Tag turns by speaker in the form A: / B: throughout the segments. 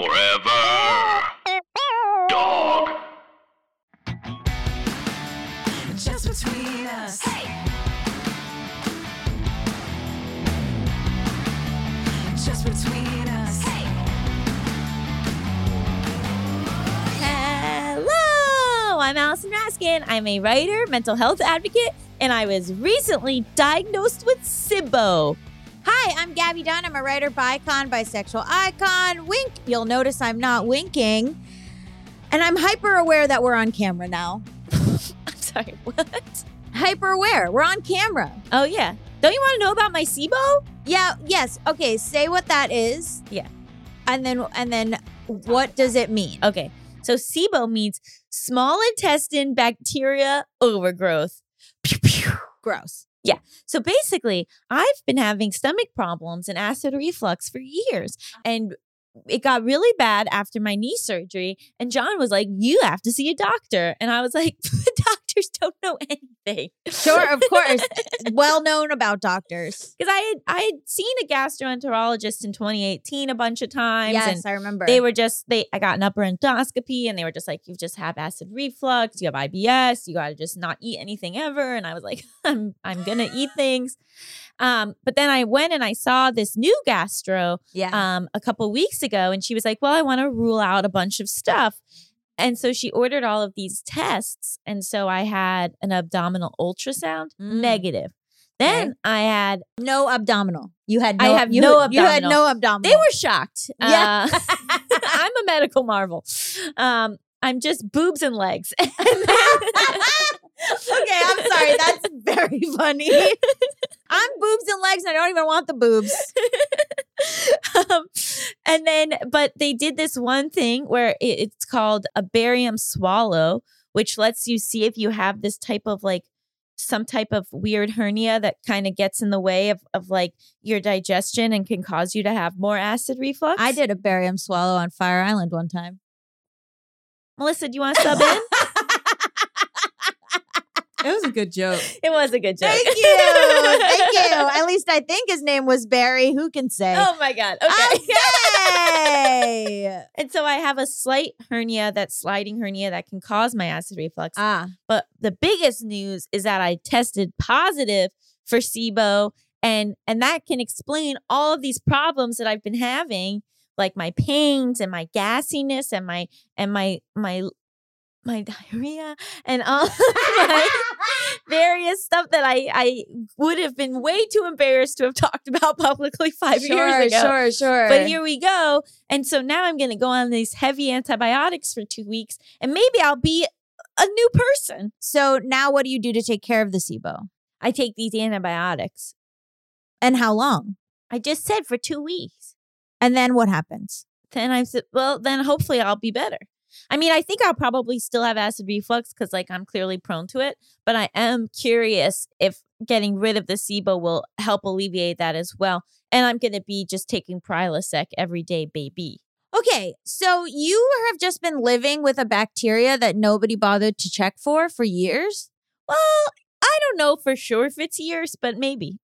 A: Forever. Dog.
B: Just between us. Just between us.
C: Hello, I'm Allison Raskin. I'm a writer, mental health advocate, and I was recently diagnosed with SIBO.
D: Hi, I'm Gabby Dunn. I'm a writer, bicon, bisexual icon. Wink. You'll notice I'm not winking. And I'm hyper aware that we're on camera now.
C: I'm sorry, what?
D: Hyper aware. We're on camera.
C: Oh, yeah. Don't you want to know about my SIBO?
D: Yeah, yes. Okay, say what that is.
C: Yeah.
D: And then and then what does it mean?
C: Okay, so SIBO means small intestine bacteria overgrowth. Pew, pew.
D: Gross.
C: So basically, I've been having stomach problems and acid reflux for years. Uh-huh. And it got really bad after my knee surgery. And John was like, You have to see a doctor. And I was like, The doctors don't know anything.
D: Sure, of course. well known about doctors.
C: Because I had I had seen a gastroenterologist in 2018 a bunch of times.
D: Yes,
C: and
D: I remember.
C: they were just they I got an upper endoscopy and they were just like, You just have acid reflux, you have IBS, you gotta just not eat anything ever. And I was like, I'm I'm gonna eat things. Um, but then I went and I saw this new gastro
D: yeah.
C: um a couple weeks ago and she was like, Well, I want to rule out a bunch of stuff. And so she ordered all of these tests. And so I had an abdominal ultrasound,
D: Mm.
C: negative. Then I had
D: no abdominal. You had
C: I
D: no
C: have
D: you,
C: no
D: You had
C: abdominal.
D: no abdominal.
C: they were shocked.
D: Yeah.
C: Uh, I'm a medical marvel. Um, I'm just boobs and legs.
D: okay, I'm sorry. That's very funny. I'm boobs and legs, and I don't even want the boobs.
C: Um, and then, but they did this one thing where it, it's called a barium swallow, which lets you see if you have this type of like some type of weird hernia that kind of gets in the way of, of like your digestion and can cause you to have more acid reflux.
D: I did a barium swallow on Fire Island one time.
C: Melissa, do you want to sub in?
B: It was a good joke.
C: it was a good joke.
D: Thank you. Thank you. At least I think his name was Barry. Who can say?
C: Oh my God. Okay.
D: Okay.
C: And so I have a slight hernia, that sliding hernia that can cause my acid reflux.
D: ah.
C: But the biggest news is that I tested positive for SIBO and and that can explain all of these problems that I've been having, like my pains and my gassiness and my and my my my diarrhea and all of my various stuff that I I would have been way too embarrassed to have talked about publicly five
D: sure,
C: years ago.
D: sure, sure.
C: But here we go. And so now I'm going to go on these heavy antibiotics for two weeks, and maybe I'll be a new person.
D: so now what do you do to take care of the SIBO?
C: I take these antibiotics.
D: And how long?
C: I just said for two weeks.
D: And then what happens?
C: Then I said, well, then hopefully I'll be better. I mean, I think I'll probably still have acid reflux because, like, I'm clearly prone to it. But I am curious if getting rid of the SIBO will help alleviate that as well. And I'm going to be just taking Prilosec every day, baby.
D: Okay, so you have just been living with a bacteria that nobody bothered to check for for years?
C: Well, I don't know for sure if it's years, but maybe.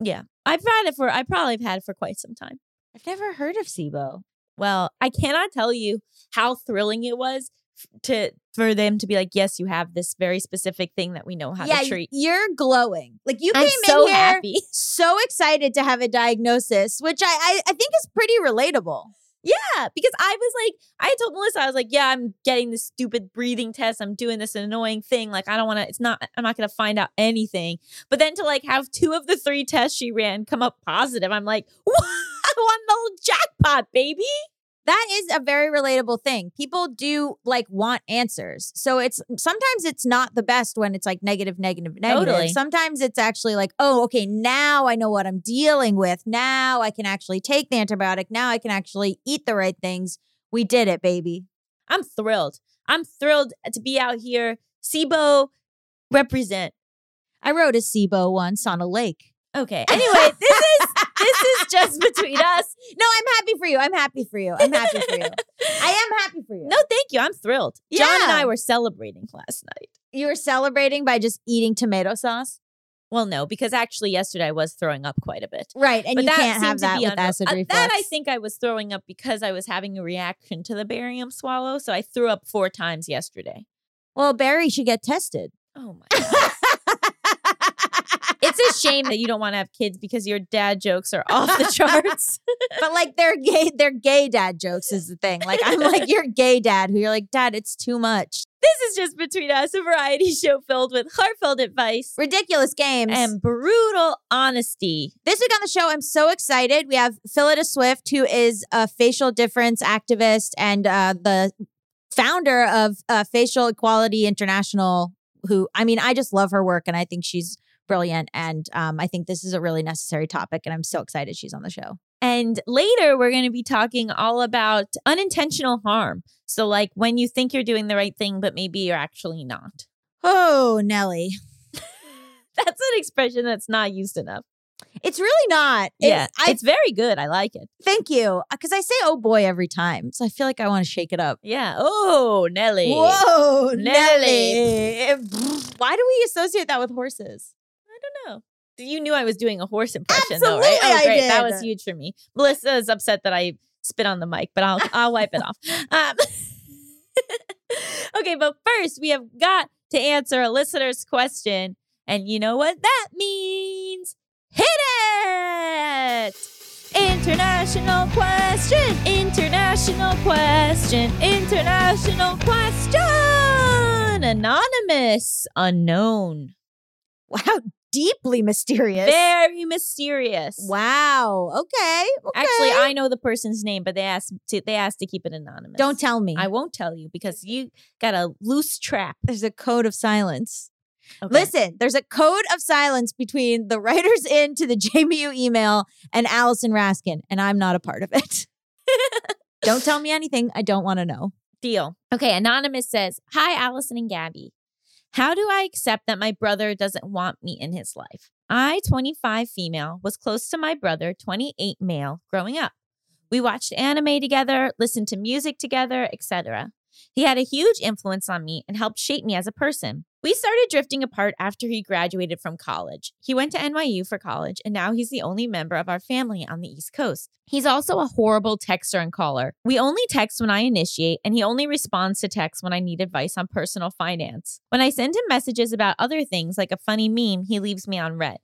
C: Yeah. I've had it for, I probably have had it for quite some time.
D: I've never heard of SIBO.
C: Well, I cannot tell you how thrilling it was to for them to be like, yes, you have this very specific thing that we know how
D: yeah,
C: to treat.
D: you're glowing. Like you
C: I'm
D: came
C: so
D: in here
C: happy.
D: so excited to have a diagnosis, which I, I I think is pretty relatable.
C: Yeah, because I was like, I told Melissa, I was like, yeah, I'm getting this stupid breathing test. I'm doing this annoying thing. Like, I don't want to, it's not, I'm not going to find out anything. But then to like have two of the three tests she ran come up positive, I'm like, I won the jackpot, baby.
D: That is a very relatable thing. People do like want answers. So it's sometimes it's not the best when it's like negative, negative, negative.
C: Totally.
D: Sometimes it's actually like, oh, okay, now I know what I'm dealing with. Now I can actually take the antibiotic. Now I can actually eat the right things. We did it, baby.
C: I'm thrilled. I'm thrilled to be out here. SIBO represent.
D: I rode a SIBO once on a lake.
C: Okay. Anyway, this is this is just between us.
D: No, I'm happy for you. I'm happy for you. I'm happy for you. I am happy for you.
C: No, thank you. I'm thrilled. John and I were celebrating last night.
D: You were celebrating by just eating tomato sauce.
C: Well, no, because actually yesterday I was throwing up quite a bit.
D: Right. And
C: but
D: you
C: that
D: can't have that with acid
C: uh,
D: reflux.
C: That I think I was throwing up because I was having a reaction to the barium swallow. So I threw up four times yesterday.
D: Well, Barry should get tested.
C: Oh my god. A shame that you don't want to have kids because your dad jokes are off the charts.
D: but like they're gay, they're gay dad jokes is the thing. Like I'm like your gay dad who you're like, Dad, it's too much.
C: this is just between us, a variety show filled with heartfelt advice
D: Ridiculous games.
C: and brutal honesty.
D: This week on the show, I'm so excited. We have Phillida Swift, who is a facial difference activist and uh, the founder of uh, Facial Equality International. Who, I mean, I just love her work and I think she's brilliant. And um, I think this is a really necessary topic. And I'm so excited she's on the show.
C: And later, we're going to be talking all about unintentional harm. So, like when you think you're doing the right thing, but maybe you're actually not.
D: Oh, Nelly.
C: That's an expression that's not used enough.
D: It's really not. It's-
C: yeah,
D: I
C: it's very good. I like it.
D: thank you. Because I say oh boy every time. So I feel like I want to shake it up.
C: Yeah. Oh, Nelly.
D: Whoa,
C: Nelly.
D: Nelly. Why do we associate that with horses?
C: Know. You knew I was doing a horse impression, though, right?
D: Absolutely,
C: Oh, great. That was huge for me. Melissa is upset that I spit on the mic, but I'll I'll wipe it off. Um, okay, but first we have got to answer a listener's question, and you know what that means? Hit it! International question, international question, international question. Anonymous, unknown.
D: Wow, deeply mysterious.
C: Very mysterious.
D: Wow. Okay. okay.
C: Actually, I know the person's name, but they asked to they asked to keep it anonymous.
D: don't tell me.
C: I won't tell you because you got a loose trap.
D: there's a code of silence.
C: Okay.
D: Listen, there's a code of silence between the writers in to the JBU email and Allison Raskin, and I'm not a part of it. don't tell me anything. I don't want to know.
C: Deal. Okay, Anonymous says, Hi, Allison and Gabby. How do I accept that my brother doesn't want me in his life? I, 25 female, was close to my brother, 28 male, growing up. We watched anime together, listened to music together, etc. He had a huge influence on me and helped shape me as a person. We started drifting apart after he graduated from college. He went to NYU for college, and now he's the only member of our family on the East Coast. He's also a horrible texter and caller. We only text when I initiate, and he only responds to texts when I need advice on personal finance. When I send him messages about other things, like a funny meme, he leaves me on read.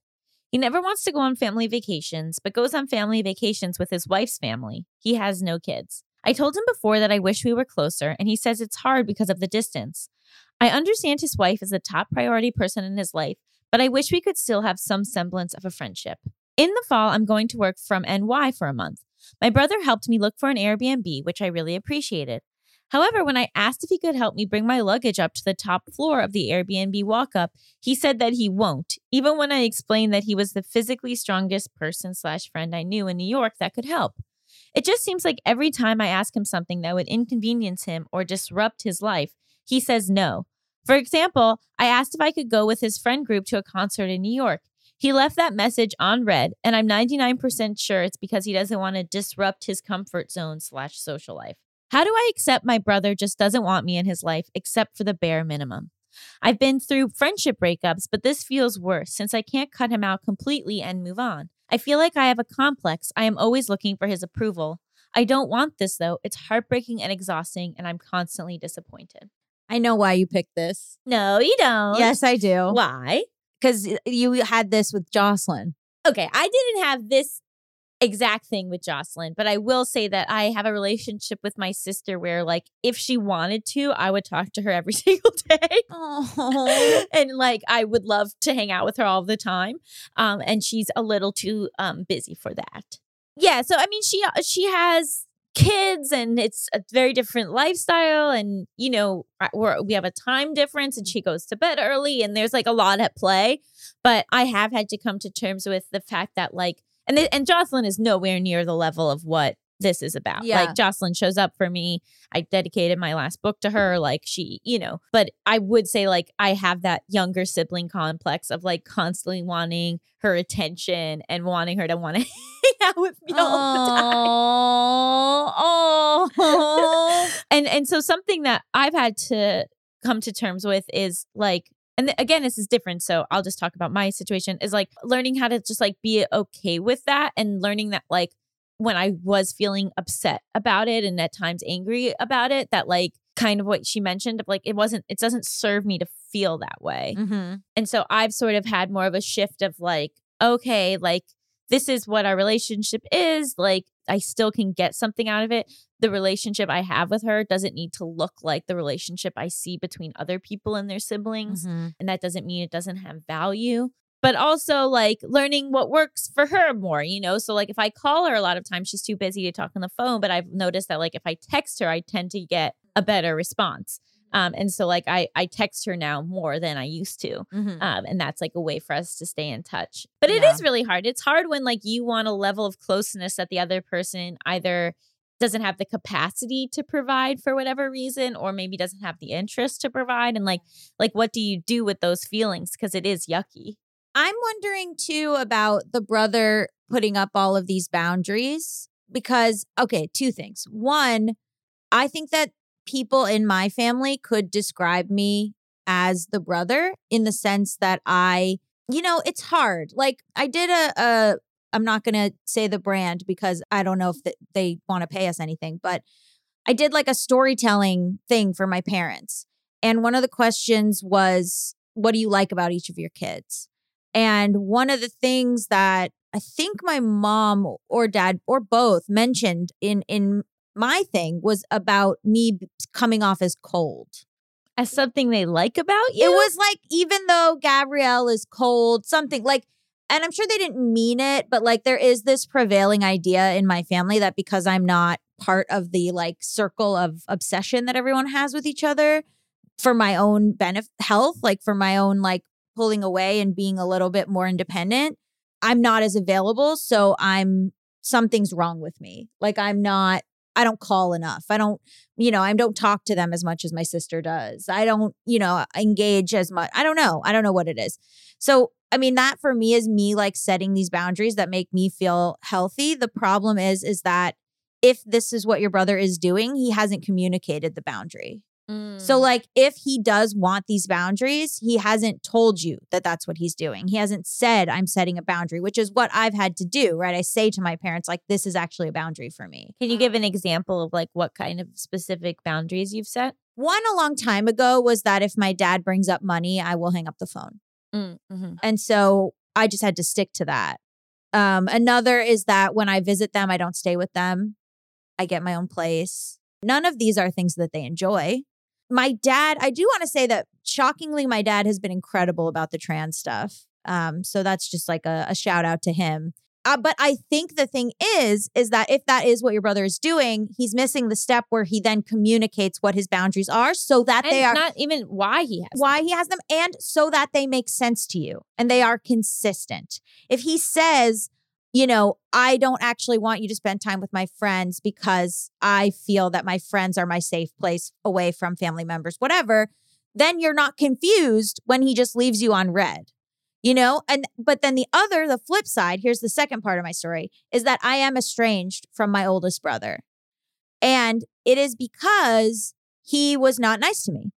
C: He never wants to go on family vacations, but goes on family vacations with his wife's family. He has no kids. I told him before that I wish we were closer, and he says it's hard because of the distance. I understand his wife is the top priority person in his life, but I wish we could still have some semblance of a friendship. In the fall, I'm going to work from NY for a month. My brother helped me look for an Airbnb, which I really appreciated. However, when I asked if he could help me bring my luggage up to the top floor of the Airbnb walk up, he said that he won't, even when I explained that he was the physically strongest person slash friend I knew in New York that could help. It just seems like every time I ask him something that would inconvenience him or disrupt his life, he says no. For example, I asked if I could go with his friend group to a concert in New York. He left that message on read, and I'm 99% sure it's because he doesn't want to disrupt his comfort zone slash social life. How do I accept my brother just doesn't want me in his life except for the bare minimum? I've been through friendship breakups, but this feels worse since I can't cut him out completely and move on. I feel like I have a complex. I am always looking for his approval. I don't want this though. It's heartbreaking and exhausting, and I'm constantly disappointed.
D: I know why you picked this.
C: No, you don't.
D: Yes, I do.
C: Why?
D: Because you had this with Jocelyn.
C: Okay, I didn't have this exact thing with Jocelyn, but I will say that I have a relationship with my sister where, like, if she wanted to, I would talk to her every single day.
D: Oh.
C: and like I would love to hang out with her all the time. Um, and she's a little too um busy for that. Yeah, so I mean she uh, she has kids and it's a very different lifestyle and you know we're, we have a time difference and she goes to bed early and there's like a lot at play but i have had to come to terms with the fact that like and th- and jocelyn is nowhere near the level of what this is about
D: Yeah.
C: like jocelyn shows up for me i dedicated my last book to her like she you know but i would say like i have that younger sibling complex of like constantly wanting her attention and wanting her to want to hang out with me all the time
D: Oh, oh.
C: and and so something that I've had to come to terms with is like and th- again, this is different. So I'll just talk about my situation is like learning how to just like be okay with that and learning that like when I was feeling upset about it and at times angry about it, that like kind of what she mentioned of like it wasn't, it doesn't serve me to feel that way.
D: Mm-hmm.
C: And so I've sort of had more of a shift of like, okay, like this is what our relationship is. Like I still can get something out of it. The relationship I have with her doesn't need to look like the relationship I see between other people and their siblings.
D: Mm-hmm.
C: And that doesn't mean it doesn't have value. But also like learning what works for her more, you know? So like if I call her a lot of times, she's too busy to talk on the phone. But I've noticed that like if I text her, I tend to get a better response. Um, and so like I I text her now more than I used to.
D: Mm-hmm.
C: Um, and that's like a way for us to stay in touch. But it
D: Yeah.
C: is really hard. It's hard when like you want a level of closeness that the other person either doesn't have the capacity to provide for whatever reason or maybe doesn't have the interest to provide and like like what do you do with those feelings because it is yucky
D: I'm wondering too about the brother putting up all of these boundaries because, okay, two things. One, I think that people in my family could describe me as the brother in the sense that I, you know, it's hard. Like I did a, a I'm not going to say the brand because I don't know if th- they want to pay us anything, but I did like a storytelling thing for my parents. And one of the questions was, what do you like about each of your kids? And one of the things that I think my mom or dad or both mentioned in in my thing was about me coming off as cold.
C: as something they like about you
D: It was like even though Gabrielle is cold, something like and I'm sure they didn't mean it, but like there is this prevailing idea in my family that because I'm not part of the like circle of obsession that everyone has with each other for my own benefit health, like for my own like pulling away and being a little bit more independent, I'm not as available. So I'm something's wrong with me. Like I'm not I don't call enough. I don't, you know, I don't talk to them as much as my sister does. I don't, you know, engage as much. I don't know. I don't know what it is. So, I mean, that for me is me like setting these boundaries that make me feel healthy. The problem is, is that if this is what your brother is doing, he hasn't communicated the boundary.
C: Mm.
D: So, like, if he does want these boundaries, he hasn't told you that that's what he's doing. He hasn't said, I'm setting a boundary, which is what I've had to do, right? I say to my parents, like, this is actually a boundary for me.
C: can you give an example of like what kind of specific boundaries you've set
D: One a long time ago was that if my dad brings up money, I will hang up the phone.
C: mm-hmm.
D: And so I just had to stick to that. Um, another is that when I visit them, I don't stay with them. I get my own place. None of these are things that they enjoy. My dad, I do want to say that shockingly, my dad has been incredible about the trans stuff. Um, so that's just like a, a shout out to him. Uh, but I think the thing is, is that if that is what your brother is doing, he's missing the step where he then communicates what his boundaries are so that
C: and
D: they are
C: not even why he has
D: why he has them and so that they make sense to you and they are consistent. If he says, you know, I don't actually want you to spend time with my friends because I feel that my friends are my safe place away from family members, whatever, then you're not confused when he just leaves you on read. You know, and but then the other, the flip side, here's the second part of my story is that I am estranged from my oldest brother. And it is because he was not nice to me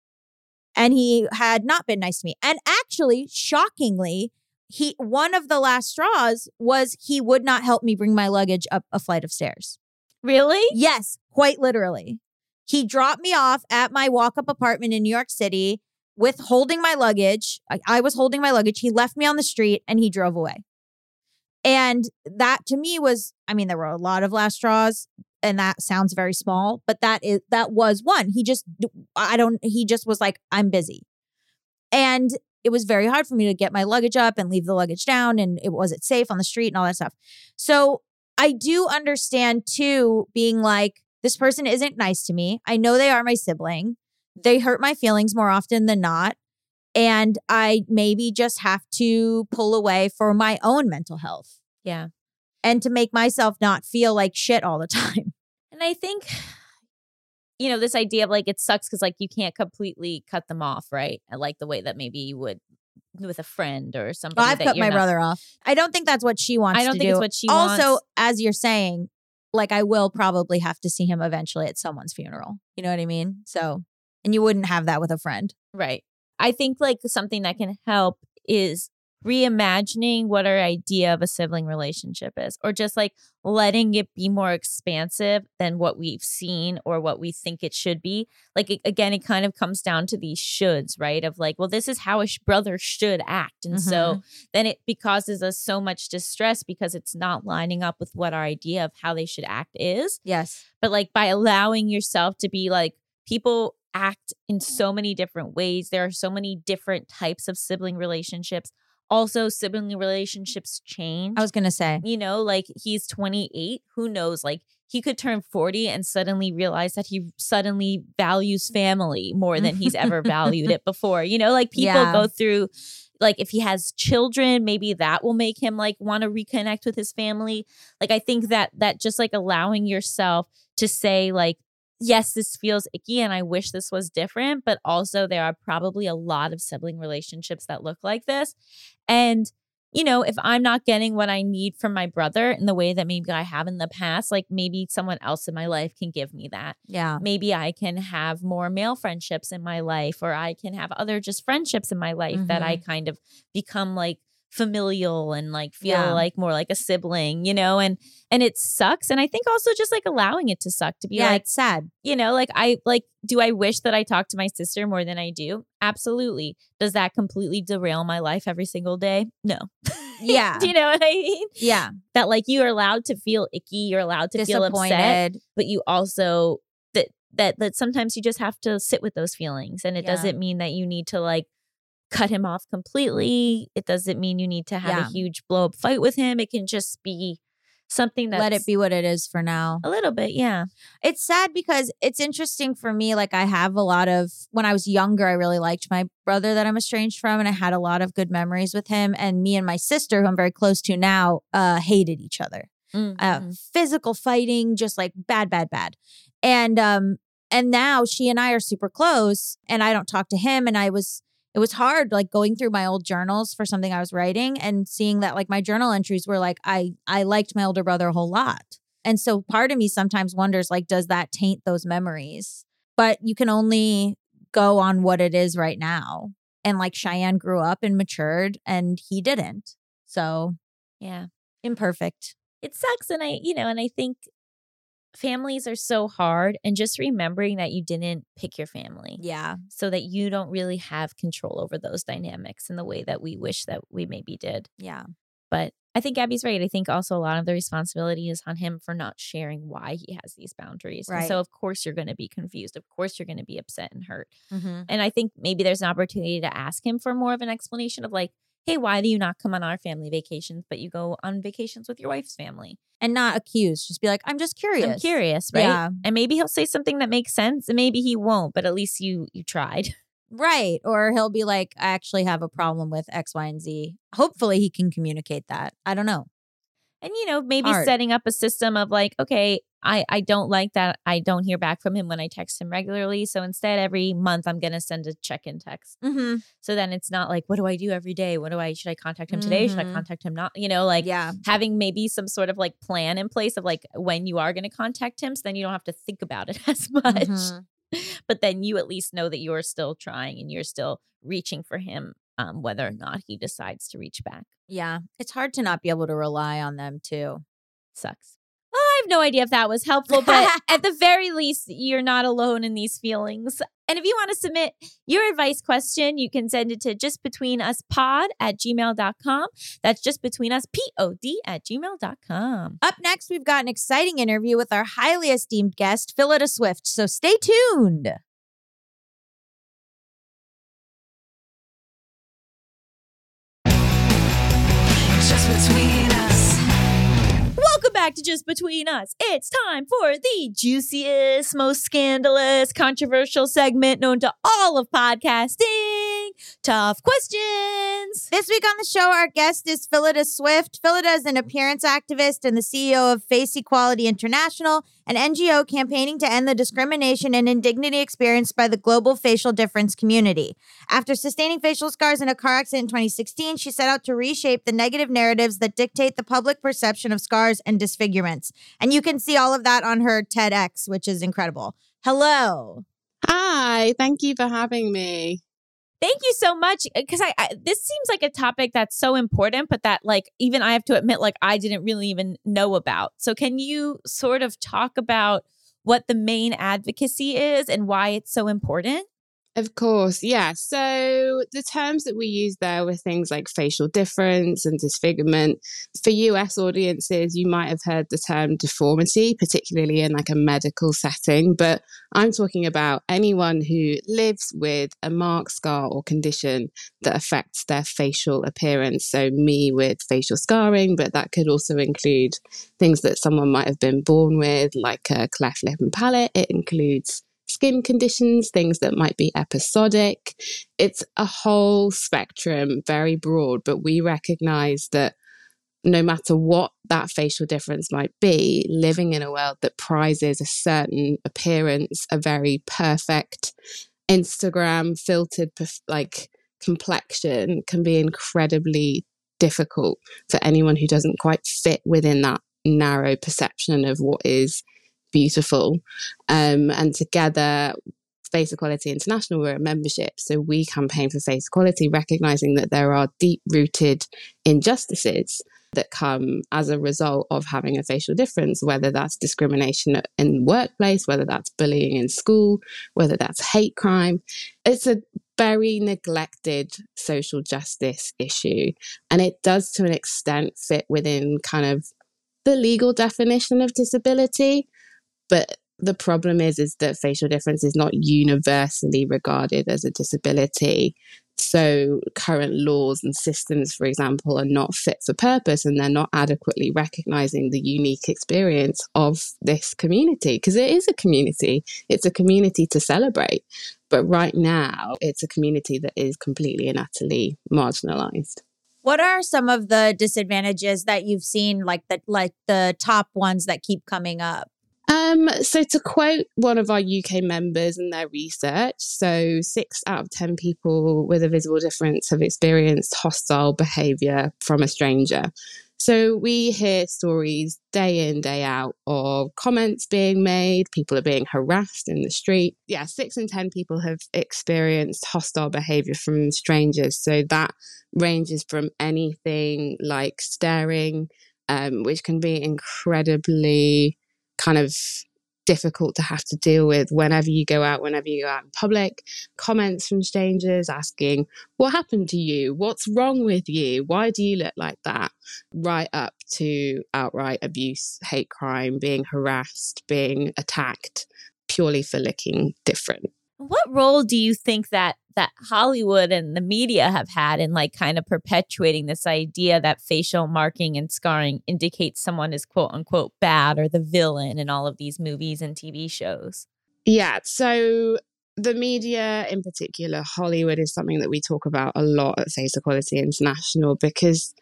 D: and he had not been nice to me. And actually, shockingly, he one of the last straws was he would not help me bring my luggage up a flight of stairs.
C: really
D: Yes, quite literally. He dropped me off at my walk-up apartment in New York City with holding my luggage. I, I was holding my luggage. He left me on the street and he drove away. And that to me was, I mean, there were a lot of last straws, and that sounds very small, but that is that was one. He just, I don't, he just was like, I'm busy, and it was very hard for me to get my luggage up and leave the luggage down, and it was it safe on the street and all that stuff. So I do understand too, being like, this person isn't nice to me. I know they are my sibling. They hurt my feelings more often than not. And I maybe just have to pull away for my own mental health
C: yeah
D: and to make myself not feel like shit all the time.
C: And I think, you know, this idea of like it sucks because like you can't completely cut them off, right? Like the way that maybe you would with a friend or somebody.
D: Well, I've
C: that
D: cut my
C: not-
D: brother off. I don't think that's what she wants
C: I don't
D: to
C: think
D: do.
C: it's what she wants.
D: also,
C: wants.
D: as you're saying, like I will probably have to see him eventually at someone's funeral. You know what I mean? So, and you wouldn't have that with a friend.
C: Right. I think like something that can help is reimagining what our idea of a sibling relationship is, or just like letting it be more expansive than what we've seen or what we think it should be. Like, it, again, it kind of comes down to these shoulds, right? Of like, well, this is how a sh- brother should act. And so mm-hmm. then it be- causes us so much distress because it's not lining up with what our idea of how they should act is
D: Yes.
C: but like by allowing yourself to be like people act in so many different ways there are so many different types of sibling relationships also sibling relationships change
D: I was gonna say.
C: you know like he's 28 who knows like he could turn 40 and suddenly realize that he suddenly values family more than he's ever valued it before you know like people
D: Yeah.
C: go through like if he has children maybe that will make him like want to reconnect with his family like i think that that just like allowing yourself to say like yes this feels icky and i wish this was different but also there are probably a lot of sibling relationships that look like this. And you know if i'm not getting what i need from my brother in the way that maybe i have in the past like maybe someone else in my life can give me that.
D: Yeah.
C: maybe I can have more male friendships in my life, or I can have other just friendships in my life that I mm-hmm. kind of become like familial and like feel
D: Yeah.
C: like more like a sibling, you know, and and it sucks. And I think also just like allowing it to suck to be
D: yeah,
C: like,
D: it's sad.
C: you know, like I like, do I wish that I talk to my sister more than I do? Absolutely. Does that completely derail my life every single day? No.
D: Yeah.
C: do you know what I mean?
D: Yeah.
C: That like you are allowed to feel icky, you're allowed to feel upset but you also that that that sometimes you just have to sit with those feelings and it
D: Yeah.
C: doesn't mean that you need to like cut him off completely it doesn't mean you need to have
D: Yeah.
C: a huge blow up fight with him it can just be something that
D: Let it be what it is for now.
C: a little bit yeah
D: It's sad because it's interesting for me. Like I have a lot of when I was younger, I really liked my brother that I'm estranged from, and I had a lot of good memories with him. And me and my sister, who I'm very close to now, uh, hated each other. uh,
C: Mhm.
D: physical fighting, just like bad, bad, bad. And um, and now she and I are super close, and I don't talk to him. And I was, it was hard, like going through my old journals for something I was writing and seeing that like my journal entries were like I I liked my older brother a whole lot. And so part of me sometimes wonders like, does that taint those memories? But you can only go on what it is right now. And like Cheyenne grew up and matured, and he didn't. So
C: yeah
D: imperfect.
C: it sucks and i you know and i think families are so hard and just remembering that you didn't pick your family
D: Yeah.
C: so that you don't really have control over those dynamics in the way that we wish that we maybe did
D: Yeah.
C: But I think Abby's right. I think also a lot of the responsibility is on him for not sharing why he has these boundaries. And so, of course, you're going to be confused. Of course, you're going to be upset and hurt.
D: Mm-hmm.
C: And I think maybe there's an opportunity to ask him for more of an explanation of like, hey, why do you not come on our family vacations, but you go on vacations with your wife's family?
D: and not accuse, Just be like, I'm just curious.
C: I'm curious, right?
D: Yeah.
C: And maybe he'll say something that makes sense, and maybe he won't. But at least you you tried.
D: Right. Or he'll be like, I actually have a problem with X, Y, and Z. Hopefully he can communicate that. I don't know.
C: And you know, maybe
D: Hard.
C: setting up a system of like, okay, I I don't like that I don't hear back from him when I text him regularly. So instead, every month I'm gonna send a check-in text.
D: Mm-hmm.
C: So then it's not like, what do I do every day? What do I should I contact him today? Should I
D: Mhm.
C: contact him not? You know, like
D: yeah.
C: having maybe some sort of like plan in place of like when you are gonna contact him, so then you don't have to think about it as much.
D: Mhm.
C: But then you at least know that you're still trying and you're still reaching for him, um, whether or not he decides to reach back.
D: Yeah. It's hard to not be able to rely on them too.
C: sucks. Well, I have no idea if that was helpful, but at the very least, you're not alone in these feelings. And if you want to submit your advice question, you can send it to justbetweenuspod at gmail.com. That's just between us, P-O-D at gmail.com.
D: Up next, we've got an exciting interview with our highly esteemed guest, Phillida Swift. So stay tuned.
B: Between us.
C: Welcome back to Just Between Us. It's time for the juiciest, most scandalous, controversial segment known to all of podcasting. Tough questions.
D: This week on the show, our guest is Phillida Swift. Phillida is an appearance activist and the CEO of Face Equality International, an NGO campaigning to end the discrimination and indignity experienced by the global facial difference community. After sustaining facial scars in a car accident in 2016, she set out to reshape the negative narratives that dictate the public perception of scars and disfigurements. And you can see all of that on her TEDx, which is incredible. Hello.
E: Hi, thank you for having me.
C: Thank you so much. Uh, because I, I, this seems like a topic that's so important, but that like even I have to admit, like I didn't really even know about. So can you sort of talk about what the main advocacy is and why it's so important?
E: Of course, yeah. So the terms that we use there were things like facial difference and disfigurement. For US audiences, you might have heard the term deformity, particularly in like a medical setting, but I'm talking about anyone who lives with a mark, scar, or condition that affects their facial appearance. So, me with facial scarring, but that could also include things that someone might have been born with, like a cleft lip and palate. It includes skin conditions, things that might be episodic. It's a whole spectrum, very broad, but we recognize that no matter what that facial difference might be, living in a world that prizes a certain appearance, a very perfect Instagram filtered like complexion can be incredibly difficult for anyone who doesn't quite fit within that narrow perception of what is beautiful. Um, and together, Face Equality International, we're a membership. So we campaign for face equality, recognizing that there are deep rooted injustices that come as a result of having a facial difference, whether that's discrimination in workplace, whether that's bullying in school, whether that's hate crime. It's a very neglected social justice issue. And it does, to an extent, fit within kind of the legal definition of disability. But the problem is is that facial difference is not universally regarded as a disability. So current laws and systems, for example, are not fit for purpose and they're not adequately recognizing the unique experience of this community because it is a community. It's a community to celebrate. But right now, it's a community that is completely and utterly marginalized.
D: What are some of the disadvantages that you've seen, like the like the top ones that keep coming up?
E: Um, so to quote one of our UK members in their research, so six out of 10 people with a visible difference have experienced hostile behavior from a stranger. So we hear stories day in, day out of comments being made, people are being harassed in the street. Yeah, six in 10 people have experienced hostile behavior from strangers. So that ranges from anything like staring, um, which can be incredibly kind of difficult to have to deal with whenever you go out, whenever you go out in public. Comments from strangers asking, What happened to you? What's wrong with you? Why do you look like that? Right up to outright abuse, hate crime, being harassed, being attacked purely for looking different.
C: What role do you think that that Hollywood and the media have had in like kind of perpetuating this idea that facial marking and scarring indicates someone is quote unquote bad or the villain in all of these movies and TV shows?
E: Yeah, so the media in particular, Hollywood is something that we talk about a lot at Face Equality International because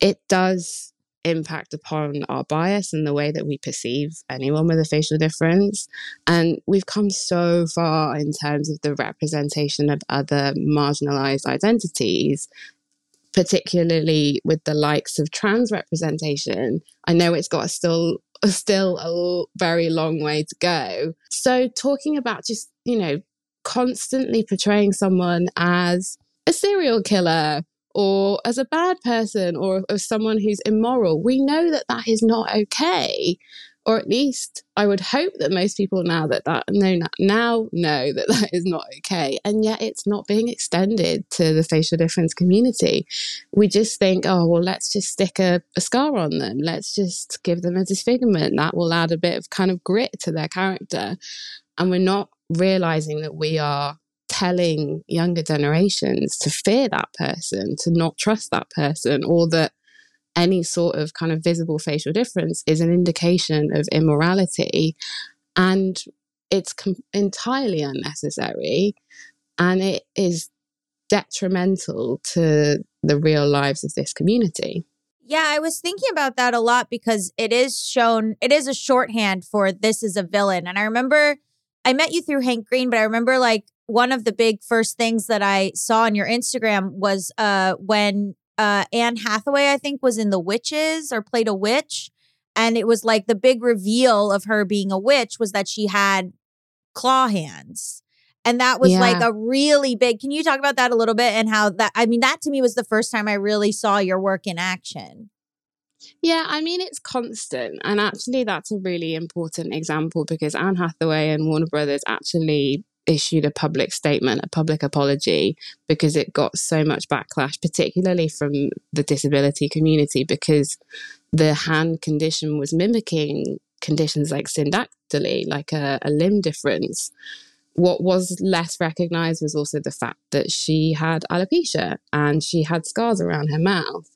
E: it does impact upon our bias and the way that we perceive anyone with a facial difference. And we've come so far in terms of the representation of other marginalized identities. Particularly with the likes of trans representation, I know it's got still still a very long way to go. So, talking about just you know constantly portraying someone as a serial killer or as a bad person or as someone who's immoral. We know that that is not okay. Or at least I would hope that most people now that that know now know that that is not okay, and yet it's not being extended to the facial difference community. We just think, oh well, let's just stick a, a scar on them. Let's just give them a disfigurement. That will add a bit of kind of grit to their character, and we're not realizing that we are telling younger generations to fear that person, to not trust that person, or that any sort of kind of visible facial difference is an indication of immorality. And it's com- entirely unnecessary and it is detrimental to the real lives of this community.
D: Yeah, I was thinking about that a lot because it is shown, it is a shorthand for this is a villain. And I remember I met you through Hank Green, but I remember like one of the big first things that I saw on your Instagram was uh, when uh, Anne Hathaway, I think, was in The Witches or played a witch. And it was like the big reveal of her being a witch was that she had claw hands. And that was
E: Yeah.
D: like a really big. Can you talk about that a little bit and how that? I mean, that to me was the first time I really saw your work in action.
E: Yeah, I mean, it's constant. And actually, that's a really important example because Anne Hathaway and Warner Brothers actually issued a public statement, a public apology, because it got so much backlash, particularly from the disability community, because the hand condition was mimicking conditions like syndactyly, like a, a limb difference. What was less recognized was also the fact that she had alopecia and she had scars around her mouth.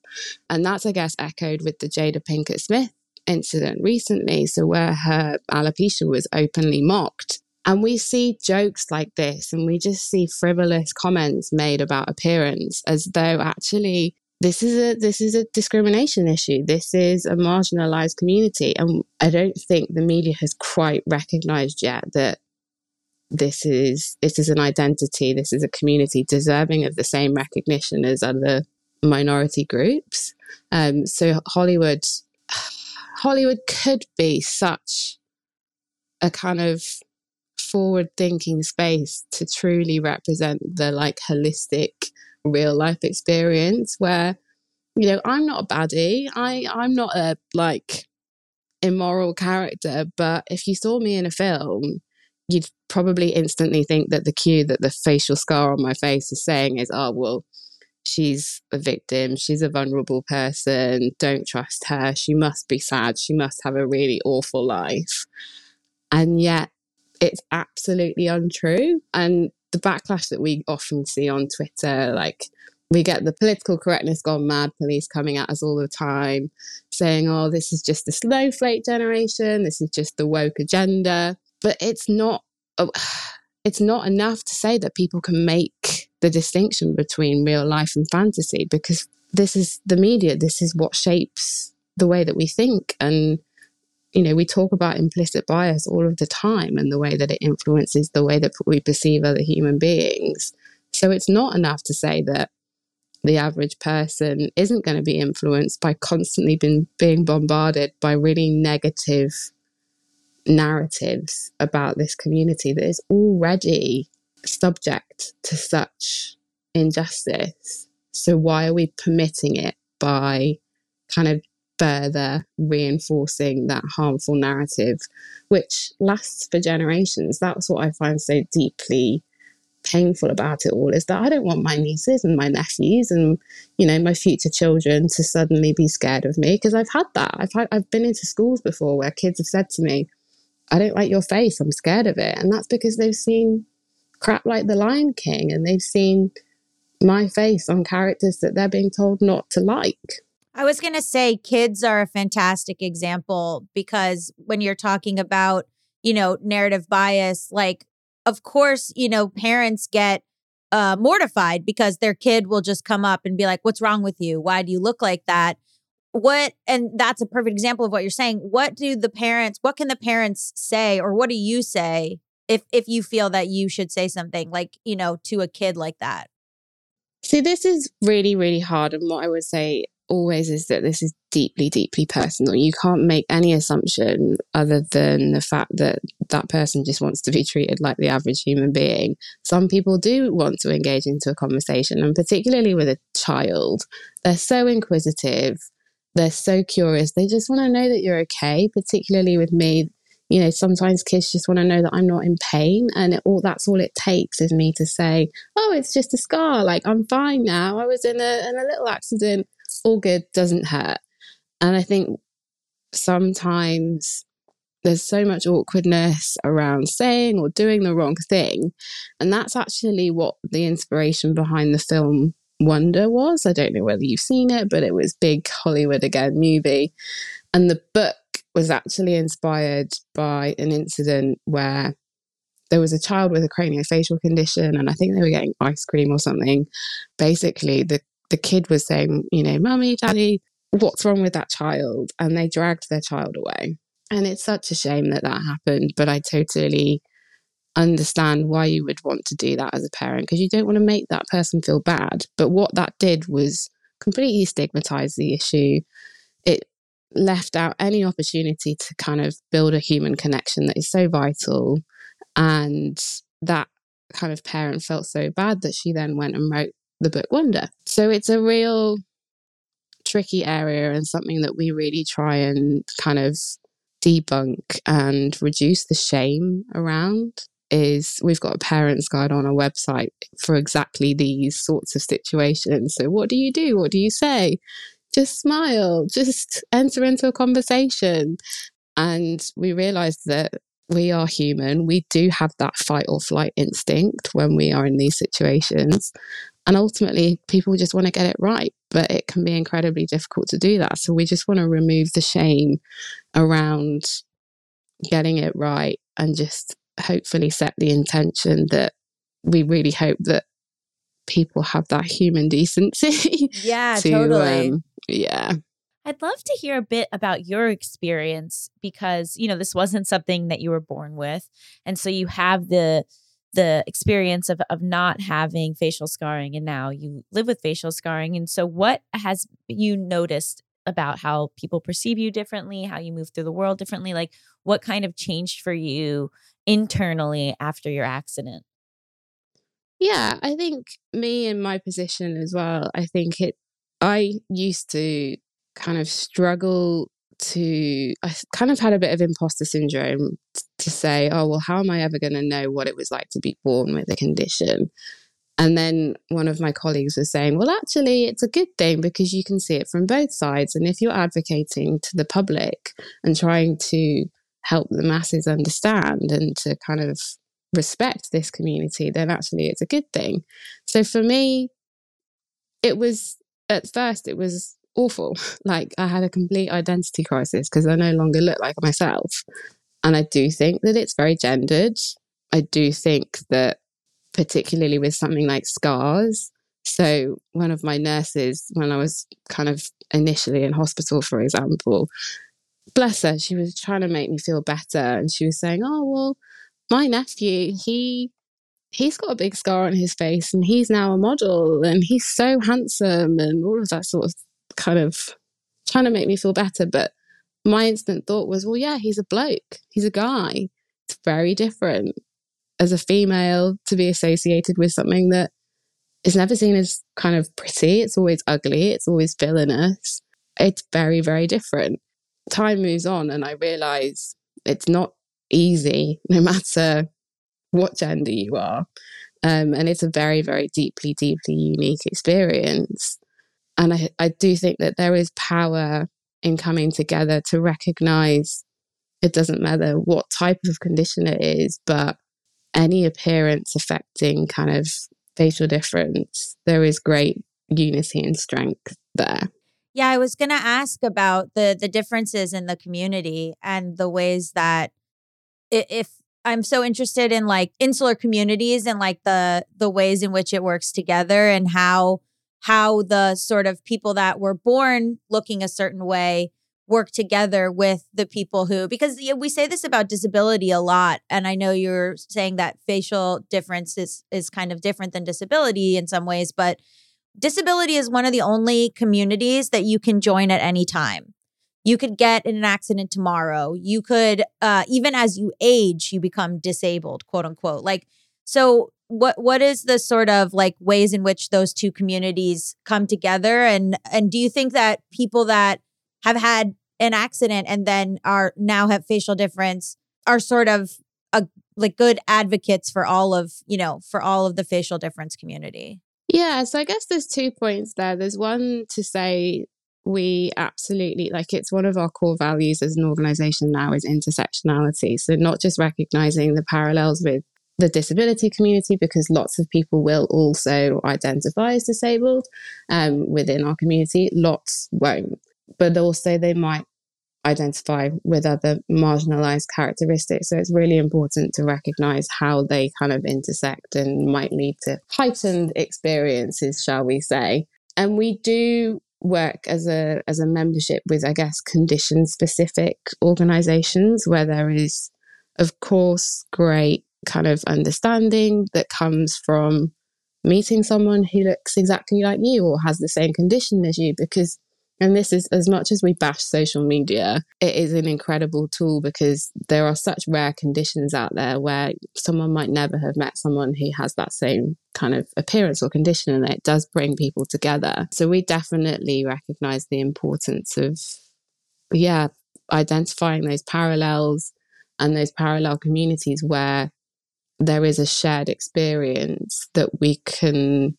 E: And that's, I guess, echoed with the Jada Pinkett Smith incident recently. So, where her alopecia was openly mocked. And we see jokes like this, and we just see frivolous comments made about appearance as though actually this is a this is a discrimination issue. This is a marginalized community. And I don't think the media has quite recognized yet that this is this is an identity, this is a community deserving of the same recognition as other minority groups. Um, so Hollywood, Hollywood could be such a kind of forward-thinking space to truly represent the like holistic real life experience where you know i'm not a baddie. I i'm not a like immoral character but if you saw me in a film you'd probably instantly think that the cue that the facial scar on my face is saying is oh well she's a victim. She's a vulnerable person. Don't trust her. She must be sad. She must have a really awful life. And yet it's absolutely untrue. And the backlash that we often see on twitter like we get the political correctness gone mad police coming at us all the time saying oh this is just the snowflake generation. This is just the woke agenda. But it's not oh, it's not enough to say that people can make the distinction between real life and fantasy because this is the media. This is what shapes the way that we think. And you know we talk about implicit bias all of the time and the way that it influences the way that we perceive other human beings so it's not enough to say that the average person isn't going to be influenced by constantly been, being bombarded by really negative narratives about this community that is already subject to such injustice. So, why are we permitting it by kind of further reinforcing that harmful narrative, which lasts for generations? That's what I find so deeply painful about it all is that I don't want my nieces and my nephews and you know my future children to suddenly be scared of me because I've had that. I've had I've been into schools before where kids have said to me, I don't like your face, I'm scared of it. And that's because they've seen crap like The Lion King and they've seen my face on characters that they're being told not to like.
D: I was going to say kids are a fantastic example because when you're talking about, you know, narrative bias, like, of course, you know, parents get uh, mortified because their kid will just come up and be like, What's wrong with you? Why do you look like that? What, and that's a perfect example of what you're saying. What do the parents, what can the parents say, or what do you say if, if you feel that you should say something like, you know, to a kid like that?
E: See, this is really, really hard. And what I would say always is that this is deeply, deeply personal. You can't make any assumption other than the fact that that person just wants to be treated like the average human being. Some people do want to engage into a conversation, and particularly with a child, they're so inquisitive, they're so curious, they just want to know that you're okay, particularly with me. You know, sometimes kids just want to know that I'm not in pain, and it, all that's all it takes is me to say, "Oh, it's just a scar. Like I'm fine now. I was in a in a little accident. All good. Doesn't hurt." And I think sometimes there's so much awkwardness around saying or doing the wrong thing, and that's actually what the inspiration behind the film Wonder was. I don't know whether you've seen it, but it was big Hollywood again movie, and the book was actually inspired by an incident where there was a child with a craniofacial condition and I think they were getting ice cream or something. Basically, the, the kid was saying, you know, Mummy, Daddy, what's wrong with that child? And they dragged their child away. And it's such a shame that that happened, but I totally understand why you would want to do that as a parent because you don't want to make that person feel bad. But what that did was completely stigmatize the issue. It left out any opportunity to kind of build a human connection that is so vital and that kind of parent felt so bad that she then went and wrote the book Wonder. So it's a real tricky area and something that we really try and kind of debunk and reduce the shame around is we've got a parents guide on our website for exactly these sorts of situations. So what do you do? What do you say? Just smile, just enter into a conversation. And we realized that we are human. We do have that fight or flight instinct when we are in these situations. And ultimately, people just want to get it right, but it can be incredibly difficult to do that. So we just want to remove the shame around getting it right and just hopefully set the intention that we really hope that people have that human decency.
D: Yeah,
E: to,
D: totally.
E: um, yeah.
C: I'd love to hear a bit about your experience because, you know, this wasn't something that you were born with. And so you have the the experience of of not having facial scarring and now you live with facial scarring. And so what has you noticed about how people perceive you differently, how you move through the world differently? Like what kind of changed for you internally after your accident?
E: Yeah, I think me in my position as well, I think it, I used to kind of struggle to, I kind of had a bit of imposter syndrome to say, oh, well, how am I ever going to know what it was like to be born with a condition? And then one of my colleagues was saying, well, actually, it's a good thing because you can see it from both sides. And if you're advocating to the public and trying to help the masses understand and to kind of respect this community, then actually it's a good thing. So for me, it was at first, it was awful. Like I had a complete identity crisis because I no longer look like myself. And I do think that it's very gendered. I do think that, particularly with something like scars. So, one of my nurses, when I was kind of initially in hospital, for example, bless her, she was trying to make me feel better. And she was saying, Oh, well, my nephew, he he's got a big scar on his face and he's now a model and he's so handsome and all of that sort of kind of trying to make me feel better. But my instant thought was, well, yeah, he's a bloke, he's a guy. It's very different as a female to be associated with something that is never seen as kind of pretty. It's always ugly, it's always villainous. It's very, very different. Time moves on, and I realize it's not easy, no matter what gender you are. Um, and it's a very, very deeply, deeply unique experience. And I, I do think that there is power in coming together to recognize it doesn't matter what type of condition it is, but any appearance affecting kind of facial difference, there is great unity and strength there.
D: Yeah, I was going to ask about the the differences in the community and the ways that if I'm so interested in like insular communities and like the the ways in which it works together and how how the sort of people that were born looking a certain way work together with the people who because yeah, we say this about disability a lot and I know you're saying that facial difference is is kind of different than disability in some ways but disability is one of the only communities that you can join at any time. You could get in an accident tomorrow. You could, uh, even as you age, you become disabled, quote unquote. Like, so what what is the sort of like ways in which those two communities come together? And and do you think that people that have had an accident and then are now have facial difference are sort of a like good advocates for all of you know for all of the facial difference community?
E: Yeah, so I guess there's two points there. There's one to say we absolutely like it's one of our core values as an organization now is intersectionality. So not just recognizing the parallels with the disability community because lots of people will also identify as disabled um, within our community. Lots won't, but also they might identify with other marginalized characteristics. So it's really important to recognize how they kind of intersect and might lead to heightened experiences, shall we say. And we do work as a as a membership with I guess condition specific organizations where there is of course great kind of understanding that comes from meeting someone who looks exactly like you or has the same condition as you because And this is as much as we bash social media, it is an incredible tool because there are such rare conditions out there where someone might never have met someone who has that same kind of appearance or condition, and it does bring people together. So we definitely recognize the importance of, yeah, identifying those parallels and those parallel communities where there is a shared experience that we can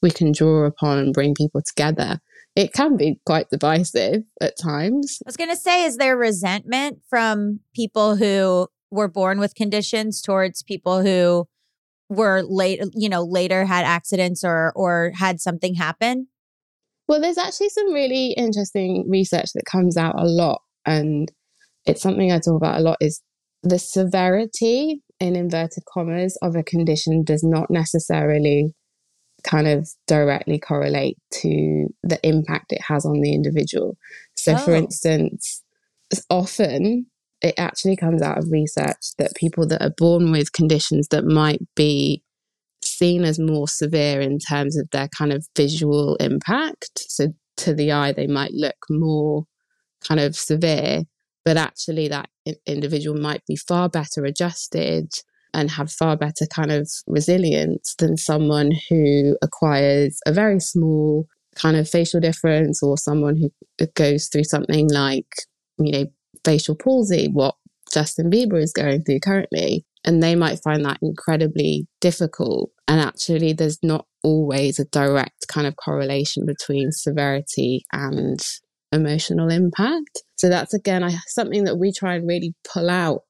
E: we can draw upon and bring people together it can be quite divisive at times
D: I was going to say, is there resentment from people who were born with conditions towards people who were late, you know, later had accidents or or had something happen?
E: Well, there's actually some really interesting research that comes out a lot, and it's something I talk about a lot. Is the severity in inverted commas of a condition does not necessarily kind of directly correlate to the impact it has on the individual. So, for
D: Oh.
E: instance, often it actually comes out of research that people that are born with conditions that might be seen as more severe in terms of their kind of visual impact. So, to the eye, they might look more kind of severe, but actually, that individual might be far better adjusted and have far better kind of resilience than someone who acquires a very small kind of facial difference or someone who goes through something like, you know, facial palsy, what Justin Bieber is going through currently. And they might find that incredibly difficult. And actually, there's not always a direct kind of correlation between severity and emotional impact. So that's again I, something that we try and really pull out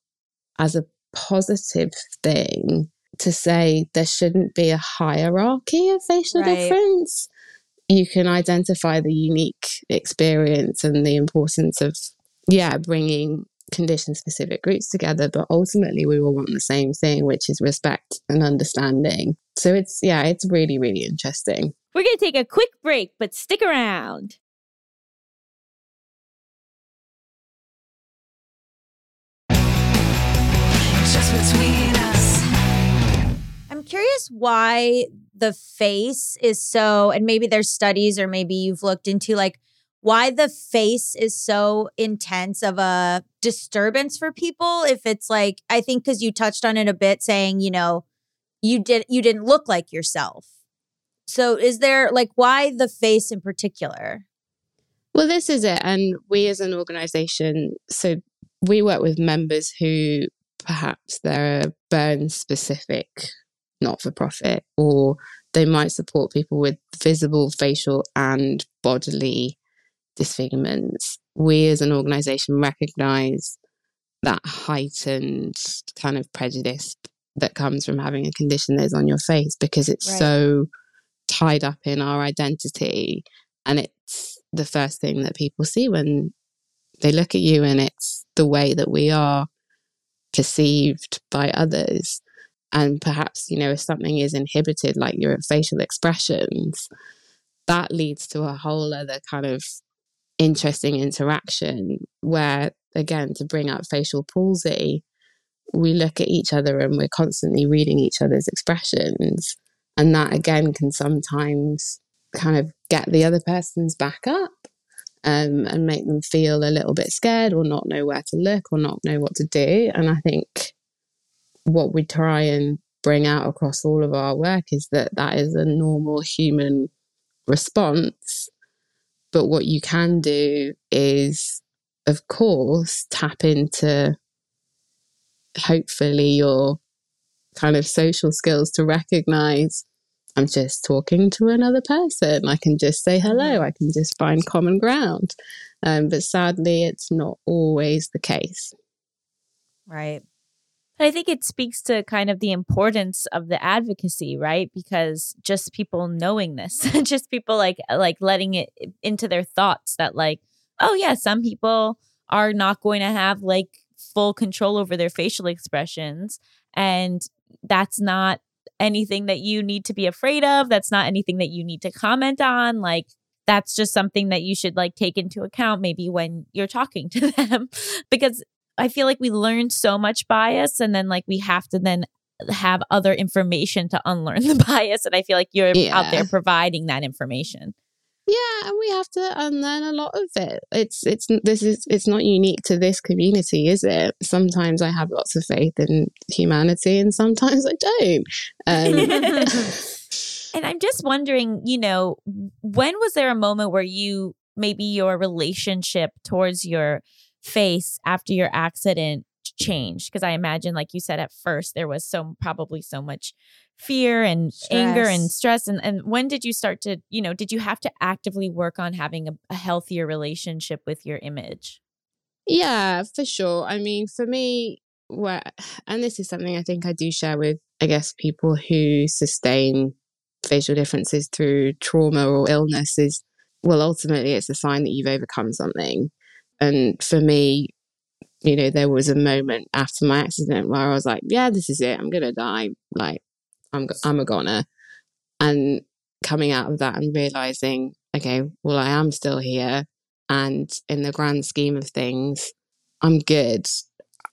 E: as a positive thing to say there shouldn't be a hierarchy of facial
D: Right.
E: difference. You can identify the unique experience and the importance of, yeah, bringing condition specific groups together, but ultimately we all want the same thing, which is respect and understanding. So it's, yeah, it's really, really interesting.
C: We're going to take a quick break, but stick around.
B: Between us.
D: I'm curious why the face is so, and maybe there's studies or maybe you've looked into like why the face is so intense of a disturbance for people. If it's like, I think because you touched on it a bit, saying, you know, you did you didn't look like yourself. So is there like why the face in particular?
E: Well, this is it. And we as an organization, so we work with members who perhaps they're a burn specific not for profit, or they might support people with visible facial and bodily disfigurements. We as an organization recognize that heightened kind of prejudice that comes from having a condition that is on your face because it's
D: Right.
E: so tied up in our identity and it's the first thing that people see when they look at you and it's the way that we are perceived by others. And perhaps you know if something is inhibited like your facial expressions that leads to a whole other kind of interesting interaction where again to bring up facial palsy we look at each other and we're constantly reading each other's expressions. And that again can sometimes kind of get the other person's back up um, and make them feel a little bit scared or not know where to look or not know what to do. And I think what we try and bring out across all of our work is that that is a normal human response. But what you can do is, of course, tap into hopefully your kind of social skills to recognize I'm just talking to another person. I can just say hello. I can just find common ground. Um, but sadly, it's not always the case.
D: Right.
C: I think it speaks to kind of the importance of the advocacy, right? Because just people knowing this, just people like like letting it into their thoughts that like, oh yeah, some people are not going to have like full control over their facial expressions and that's not anything that you need to be afraid of. That's not anything that you need to comment on. Like that's just something that you should like take into account maybe when you're talking to them because I feel like we learn so much bias and then like we have to then have other information to unlearn the bias and I feel like you're out there providing that information.
E: Yeah, and we have to unlearn a lot of it. It's it's this is it's not unique to this community, is it? Sometimes I have lots of faith in humanity, and sometimes I don't. Um,
C: And I'm just wondering, you know, when was there a moment where you maybe your relationship towards your face after your accident changed? Because I imagine, like you said at first, there was so probably so much fear and anger and stress. And and when did you start to, you know, did you have to actively work on having a, a healthier relationship with your image?
E: Yeah, for sure. I mean, for me, where and this is something I think I do share with, I guess, people who sustain facial differences through trauma or illness is well, ultimately, it's a sign that you've overcome something. And for me, you know, there was a moment after my accident where I was like, yeah, this is it. I'm going to die. Like, I'm, I'm a goner. And coming out of that and realizing, okay, well, I am still here. And in the grand scheme of things, I'm good.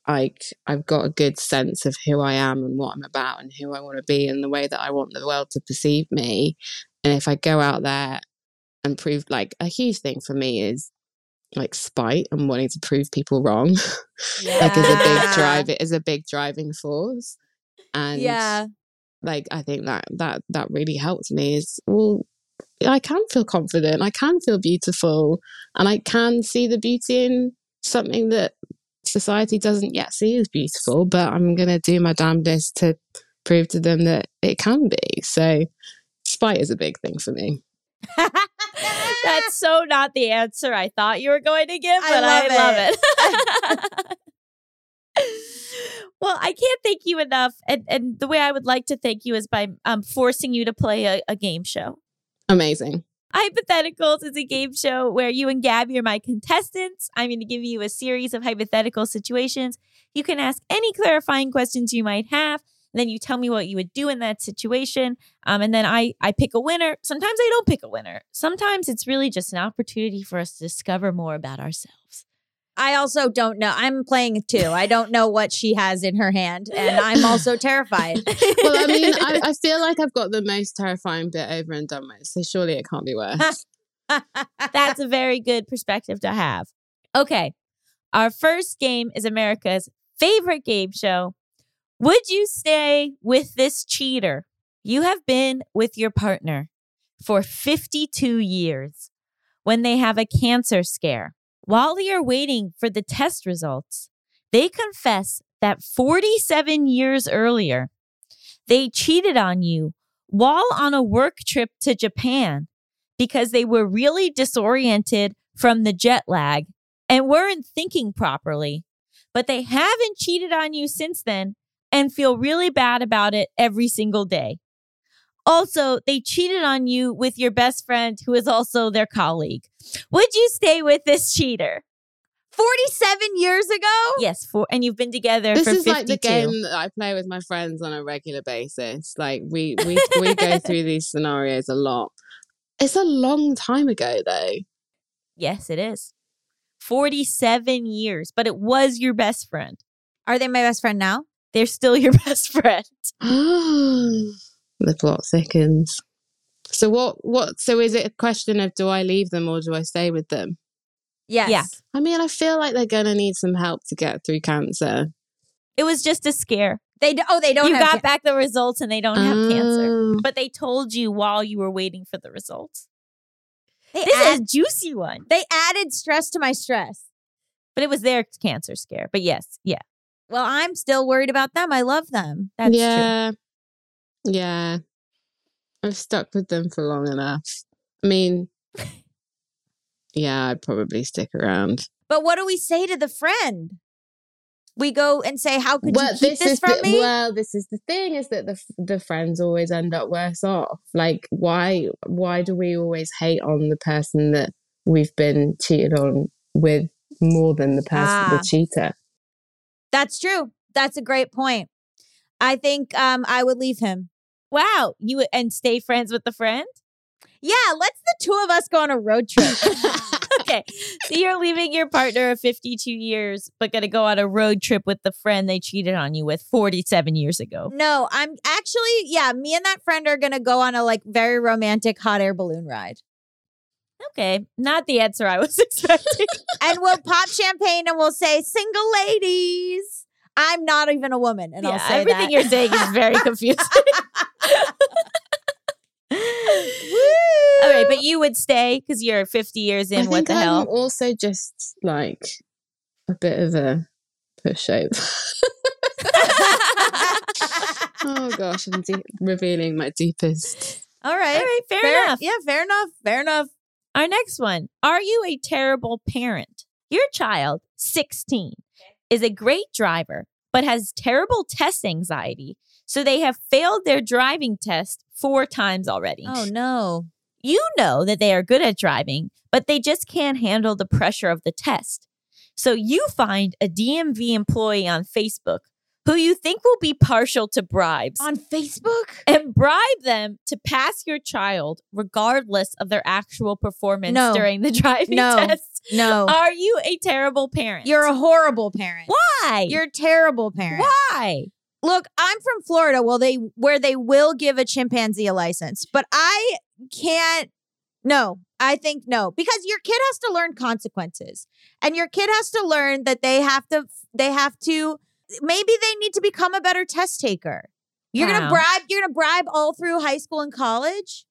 E: Like, I've got a good sense of who I am and what I'm about and who I want to be and the way that I want the world to perceive me. And if I go out there and prove, like, a huge thing for me is like spite and wanting to prove people wrong like is a big drive it is a big driving force. And
D: yeah.
E: like i think that that that really helped me is well i can feel confident i can feel beautiful and i can see the beauty in something that society doesn't yet see as beautiful but i'm going to do my damnedest to prove to them that it can be. So spite is a big thing for me
C: That's so not the answer I thought you were going to give,
D: I
C: but I
D: love
C: love it. well, I can't thank you enough. And, and the way I would like to thank you is by um, forcing you to play a, a game show.
E: amazing
C: Hypotheticals is a game show where you and Gaby are my contestants. I'm going to give you a series of hypothetical situations. You can ask any clarifying questions you might have. And then you tell me what you would do in that situation. Um, and then I, I pick a winner. Sometimes I don't pick a winner. Sometimes it's really just an opportunity for us to discover more about ourselves.
D: I also don't know. I'm playing too. I don't know what she has in her hand, and I'm also terrified.
E: well i mean I, I feel like i've got the most terrifying bit over and done with so surely it can't be worse
C: That's a very good perspective to have. Okay. Our first game is America's favorite game show. Would you stay with this cheater? You have been with your partner for 52 years when they have a cancer scare. While you're waiting for the test results, they confess that 47 years earlier, they cheated on you while on a work trip to Japan because they were really disoriented from the jet lag and weren't thinking properly. But they haven't cheated on you since then and feel really bad about it every single day. Also, they cheated on you with your best friend who is also their colleague. Would you stay with this cheater?
D: 47 years ago?
C: Yes, for and you've been together
E: this
C: for
E: is
C: 52.
E: like the game that I play with my friends on a regular basis. Like we we we go through these scenarios a lot. It's a long time ago though.
C: Yes, it is. 47 years, but it was your best friend.
D: Are they my best friend now?
C: They're still your best friend.
E: the plot thickens. So what what so is it a question of do I leave them or do I stay with them?
D: Yes.
C: Yeah.
E: I mean, I feel like they're gonna need some help to get through cancer.
C: It was just a scare.
D: They do, oh, they don't
C: you
D: have
C: got
D: can-
C: back the results and they don't have cancer.
E: Oh.
C: But they told you while you were waiting for the results.
D: they,
C: This
D: add-
C: is a juicy one.
D: they added stress to my stress.
C: But it was their cancer scare. But yes, yeah,
D: Well, I'm still worried about them. I love them.
C: that's true.
E: yeah. Yeah. I've stuck with them for long enough. I mean, yeah, I'd probably stick around.
D: But what do we say to the friend? We go and say, "How could
E: well,
D: you keep this,
E: is
D: from
E: the,
D: me?"
E: Well, this is the thing: is that the the friends always end up worse off. Like, why why do we always hate on the person that we've been cheated on with more than the person,
D: Ah.
E: the cheater?
D: That's true. That's a great point. I think um, I would leave him.
C: Wow. You and stay friends with the friend?
D: Yeah, let's the two of us go on a road trip.
C: okay. So you're leaving your partner of 52 years, but gonna go on a road trip with the friend they cheated on you with 47 years ago.
D: no, I'm actually, yeah, me and that friend are gonna go on a like very romantic hot air balloon ride.
C: Okay, not the answer I was expecting.
D: and we'll pop champagne and we'll say, single ladies. I'm not even a woman. And I'll
C: Yeah,
D: say
C: everything
D: that.
C: you're saying is very confusing. All right, but you would stay because you're 50 years in.
E: I
C: what
E: think
C: the
E: I'm
C: hell?
E: also just like a bit of a pushover. oh gosh, I'm de- revealing my deepest.
D: All
C: All
D: right.
C: right, fair,
D: Fair-
C: enough.
D: Yeah, fair enough. Fair enough.
C: Our next one. Are you a terrible parent? Your child, 16, is a great driver, but has terrible test anxiety. So they have failed their driving test four times already.
D: Oh no.
C: You know that they are good at driving, but they just can't handle the pressure of the test. So you find a DMV employee on Facebook who you think will be partial to bribes
D: On Facebook?
C: and bribe them to pass your child regardless of their actual performance
D: No.
C: during the driving
D: No.
C: test.
D: No.
C: Are you a terrible parent?
D: You're a horrible parent.
C: why?
D: You're a terrible parent.
C: why?
D: Look, I'm from Florida. Well, they where they will give a chimpanzee a license, but I can't. No, I think no because your kid has to learn consequences, and your kid has to learn that they have to. They have to. Maybe they need to become a better test taker. You're gonna bribe. You're gonna bribe all through high school and college.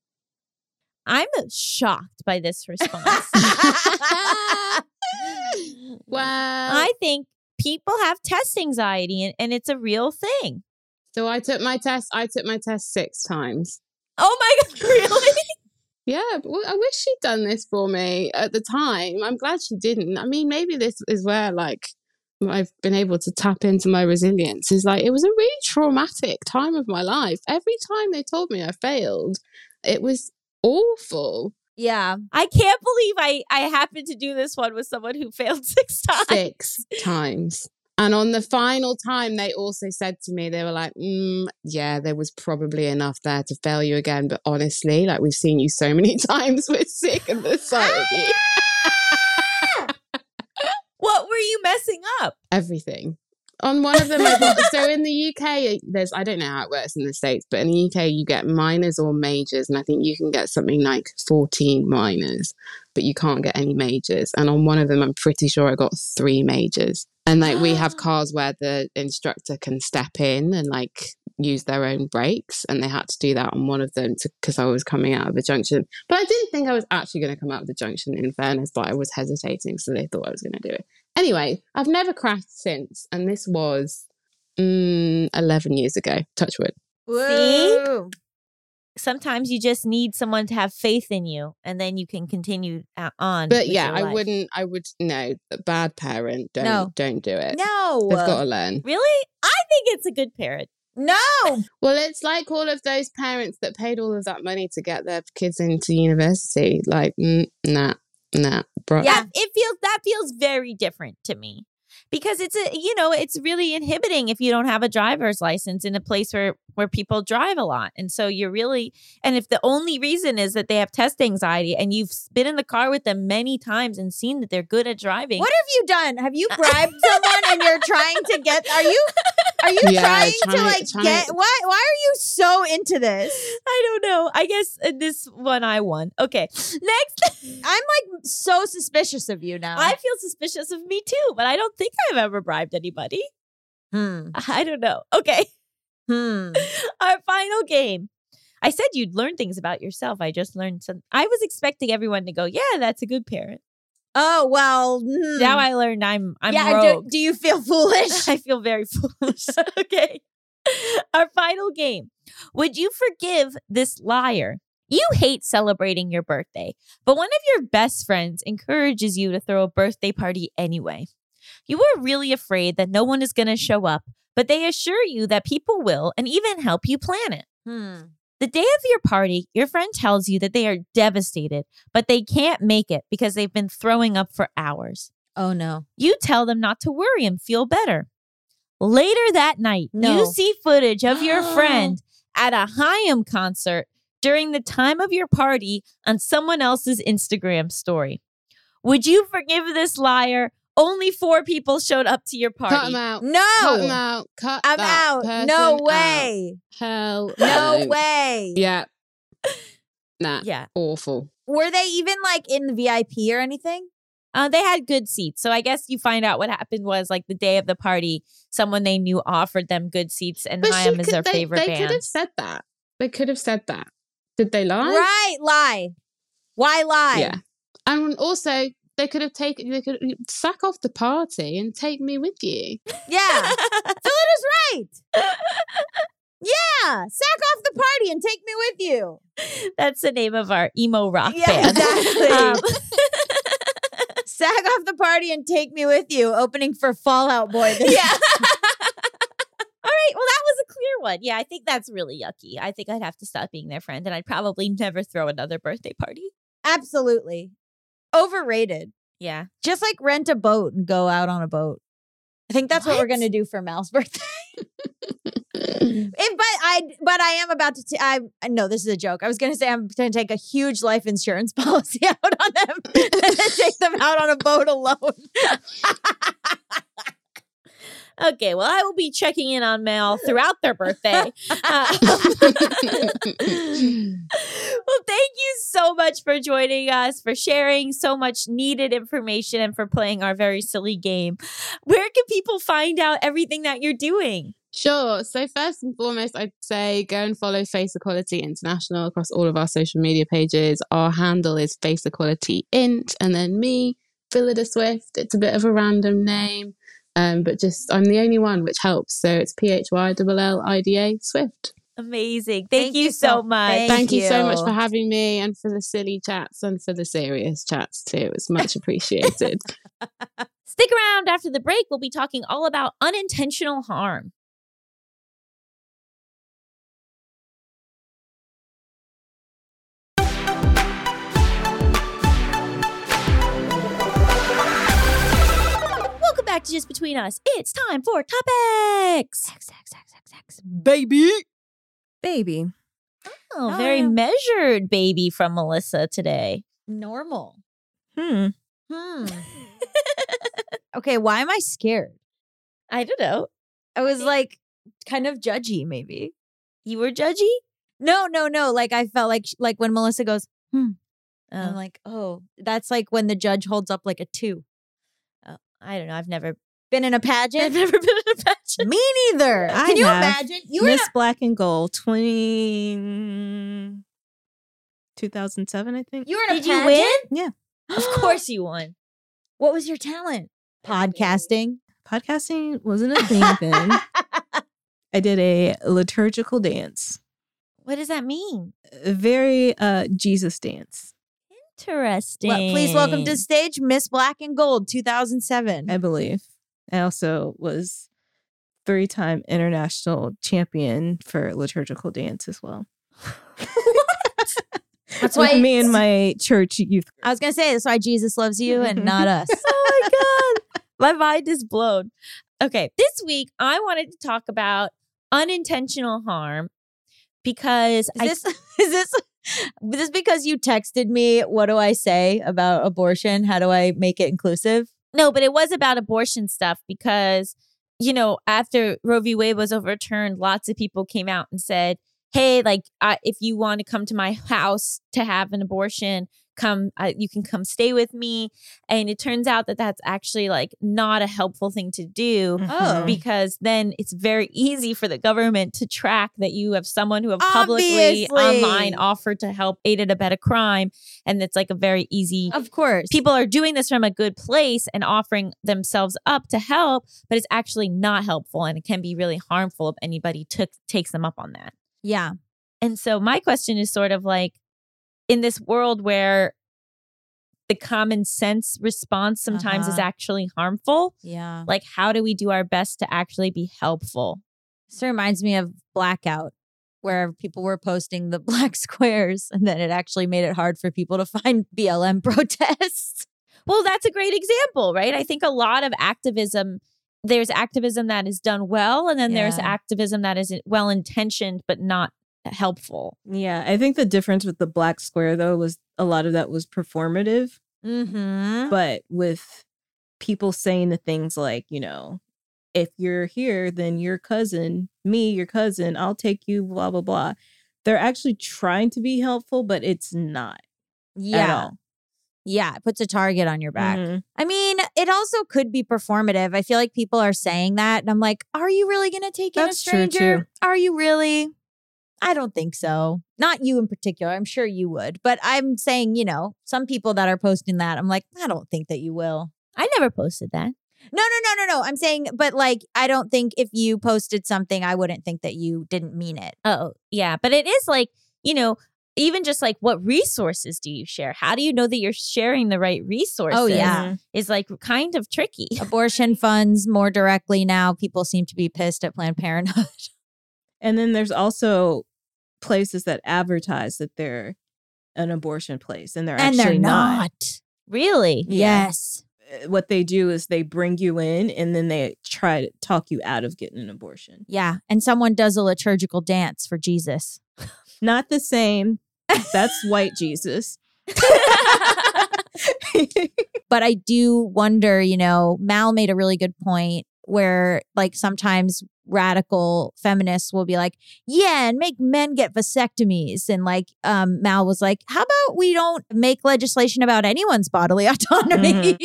C: I'm shocked by this response.
E: Wow.
C: I think people have test anxiety and, and it's a real thing.
E: so I took my test. I took my test six times.
C: Oh my God, really?
E: Yeah, but w- I wish she'd done this for me at the time. I'm glad she didn't. I mean, maybe this is where like I've been able to tap into my resilience. Is like it was a really traumatic time of my life. Every time they told me I failed, it was awful.
D: Yeah.
C: I can't believe I, I happened to do this one with someone who failed six times.
E: Six times. And on the final time, they also said to me, they were like, mm, yeah, there was probably enough there to fail you again. But honestly, like we've seen you so many times, we're sick of the sight of you.
C: What were you messing up?
E: everything. On one of them, I so in the UK, there's I don't know how it works in the states, but in the UK, you get minors or majors, and I think you can get something like 14 minors, but you can't get any majors. And on one of them, I'm pretty sure I got three majors. And like we have cars where the instructor can step in and like use their own brakes, and they had to do that on one of them because I was coming out of a junction. But I didn't think I was actually going to come out of the junction. In fairness, but I was hesitating, so they thought I was going to do it. Anyway, I've never crashed since, and this was mm, 11 years ago. Touch wood.
D: Woo.
C: Sometimes you just need someone to have faith in you and then you can continue on.
E: But yeah, I wouldn't. I would no. a Bad parent. Don't
D: No.
E: don't do it.
D: No.
E: They've got to learn.
C: Really? I think it's a good parent.
D: No.
E: Well, it's like all of those parents that paid all of that money to get their kids into university. Like, mm, nah, nah, bro.
C: Yeah, it feels that feels very different to me. Because it's a you know, it's really inhibiting if you don't have a driver's license in a place where where people drive a lot. And so you're really and if the only reason is that they have test anxiety and you've been in the car with them many times and seen that they're good at driving.
D: What have you done? Have you bribed someone and you're trying to get? Are you? Are you
E: Yeah,
D: trying, to like
E: trying-
D: get? Why? Why are you so into this?
C: I don't know. I guess uh, this one I won. Okay. Next.
D: I'm like so suspicious of you now.
C: I feel suspicious of me too, but I don't think I've ever bribed anybody.
D: hmm.
C: I don't know. Okay.
D: Hmm.
C: Our final game. I said you'd learn things about yourself. I just learned some. I was expecting everyone to go, "Yeah, that's a good parent."
D: Oh well. hmm.
C: Now I learned I'm I'm
D: yeah. Do, do you feel foolish?
C: I feel very foolish. okay. Our final game. Would you forgive this liar? You hate celebrating your birthday, but one of your best friends encourages you to throw a birthday party anyway. You are really afraid that no one is going to show up, but they assure you that people will and even help you plan it.
D: hmm.
C: The day of your party, your friend tells you that they are devastated, but they can't make it because they've been throwing up for hours.
D: Oh no.
C: You tell them not to worry and feel better. Later that night,
D: No.
C: you see footage of your friend at a Haim concert during the time of your party on someone else's Instagram story. Would you forgive this liar? Only four people showed up to your party.
E: Cut them out.
D: No.
E: Cut them out. Cut
D: I'm out. No
E: out.
D: way.
E: Hell
D: No
E: no.
D: way.
E: Yeah. Nah.
C: Yeah.
E: Awful.
D: Were they even like in the VIP or anything?
C: Uh, they had good seats. So I guess you find out what happened was like the day of the party, someone they knew offered them good seats, and
E: But
C: is their
E: they,
C: favorite
E: they
C: band.
E: They could have said that. They could have said that. Did they lie?
D: Right, lie. Why lie?
E: Yeah. And also, they could have taken. They could sack off the party and take me with you.
D: Yeah. Phyllida is right. Yeah. Sack off the party and take me with you.
C: That's the name of our emo rock
D: Yeah,
C: band.
D: exactly.
C: Um,
D: Sack off the party and take me with you. Opening for Fall Out Boy. This
C: yeah. All right. Well, that was a clear one. Yeah, I think that's really yucky. I think I'd have to stop being their friend, and I'd probably never throw another birthday party.
D: Absolutely. Overrated.
C: Yeah.
D: Just like rent a boat and go out on a boat. I think that's what, we're going to do for Mal's birthday. If, but I but I am about to. T- I no, this is a joke. I was to say I'm to take a huge life insurance policy out on them and then take them out on a boat alone.
C: Okay. Well, I will be checking in on Mel throughout their birthday. Uh, well, thank you so much for joining us, for sharing so much needed information, and for playing our very silly game. Where can people find out everything that you're doing?
E: Sure. So first and foremost, I'd say go and follow Face Equality International across all of our social media pages. Our handle is Face Equality Int, and then me, Phyllida Swift. It's a bit of a random name, um, but just I'm the only one, which helps. So it's P H Y L L I D A Swift.
C: Amazing. Thank,
D: Thank
C: you
D: you
C: so
D: so-
C: much.
D: thank
E: Thank you so much for having me, and for the silly chats, and for the serious chats too. It's much appreciated.
C: Stick around after the break. We'll be talking all about unintentional harm. Welcome Just Between Us. It's time for topics. X, X, X, X, X.
D: Baby.
F: Baby.
C: Oh,
D: Oh,
C: very
D: yeah.
C: measured baby from Melissa today.
D: Normal.
C: Hmm.
D: Hmm. okay, why am I scared?
C: I don't know.
D: I was like kind of judgy, maybe.
C: You were judgy?
D: No, no, no. Like I felt like like when Melissa goes, hmm. I'm
C: Oh,
D: like, oh, that's like when the judge holds up like a two.
C: I don't know. I've never
D: Been in a pageant.
C: I've never been in a pageant.
D: Me neither.
F: I
D: Can you
F: have.
D: imagine? You were
F: Miss Black and Gold 20 2007, I think.
D: you were in a
C: Did you win?
F: Yeah.
C: Of course you won.
D: What was your talent? Podcasting.
F: Podcasting wasn't a thing then. I did a liturgical dance,
C: What does that mean?
F: a very uh Jesus dance,
C: Interesting.
D: Well, please welcome to stage Miss Black and Gold 2007.
F: I believe. I also was three-time international champion for liturgical dance as well.
D: That's why
F: me and my church youth.
D: I was gonna say that's why Jesus loves you and mm-hmm. not us.
C: oh my god, my mind is blown. Okay, this week I wanted to talk about unintentional harm because
D: Is
C: I
D: this is this this because you texted me? What do I say about abortion? How do I make it inclusive?
C: no, but it was about abortion stuff because you know after Roe v. Wade was overturned, lots of people came out and said, "Hey, like I, if you want to come to my house to have an abortion." Come uh, you can come stay with me and it turns out that that's actually like not a helpful thing to do
D: Oh.
C: because then it's very easy for the government to track that you have someone who have publicly online offered to help aid and abet a crime and it's like a very easy
D: Of course.
C: people are doing this from a good place and offering themselves up to help but it's actually not helpful and it can be really harmful if anybody took takes them up on that
D: yeah.
C: and so my question is sort of like in this world where the common sense response sometimes is
D: Uh-huh.
C: actually harmful
D: Yeah.
C: like how do we do our best to actually be helpful
D: This reminds me of Blackout, where people were posting the black squares and then it actually made it hard for people to find BLM protests.
C: well that's a great example right i think a lot of activism there's activism that is done well and then there's activism that is well intentioned but not helpful
F: Yeah, I think the difference with the black square though was a lot of that was performative,
D: Mm-hmm.
F: but with people saying the things like, you know, if you're here, then your cousin, me, your cousin, I'll take you, blah blah blah. They're actually trying to be helpful, but it's not.
D: Yeah. Yeah. It puts a target on your back.
F: Mhm.
D: I mean, it also could be performative. I feel like people are saying that. And I'm like, are you really going to take in a
F: That's true,
D: stranger? Are you really? I don't think so. Not you in particular. I'm sure you would. But I'm saying, you know, some people that are posting that, I'm like, I don't think that you will.
C: I never posted that.
D: No, no, no, no, no. I'm saying, but like, I don't think if you posted something, I wouldn't think that you didn't mean it.
C: Oh, yeah. But it is like, you know, even just like what resources do you share? How do you know that you're sharing the right oh, resources?
D: Oh, yeah. Mm-hmm.
C: Is like kind of tricky.
D: Abortion funds more directly now. People seem to be pissed at Planned Parenthood.
F: And then there's also places that advertise that they're an abortion place and they're
D: and
F: actually
D: they're not.
C: Really?
F: Yeah.
D: Yes.
F: Uh, What they do is they bring you in and then they try to talk you out of getting an abortion.
D: Yeah. And someone does a liturgical dance for Jesus.
F: Not the same. That's white Jesus.
D: But I do wonder, you know, Mal made a really good point where like sometimes radical feminists will be like, yeah, and make men get vasectomies. And like um Mal was like, how about we don't make legislation about anyone's bodily autonomy?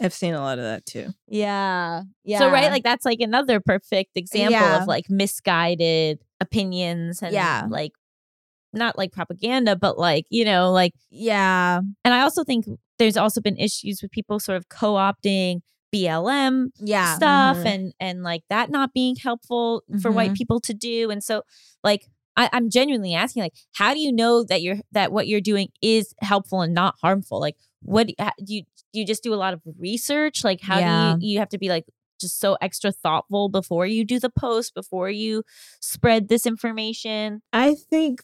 F: I've seen a lot of that too.
D: yeah. Yeah.
C: So right, like that's like another perfect example
D: Yeah.
C: of like misguided opinions and
D: Yeah.
C: like not like propaganda, but like, you know, like
D: yeah.
C: and I also think there's also been issues with people sort of co-opting BLM
D: Yeah.
C: stuff
F: Mhm.
C: and and like that not being helpful for white
D: Mhm.
C: people to do. And so like I, I'm genuinely asking, like, how do you know that you're that what you're doing is helpful and not harmful? Like, what do you do you, do you just do a lot of research? Like, how
D: Yeah.
C: do you you have to be like just so extra thoughtful before you do the post, before you spread this information?
F: I think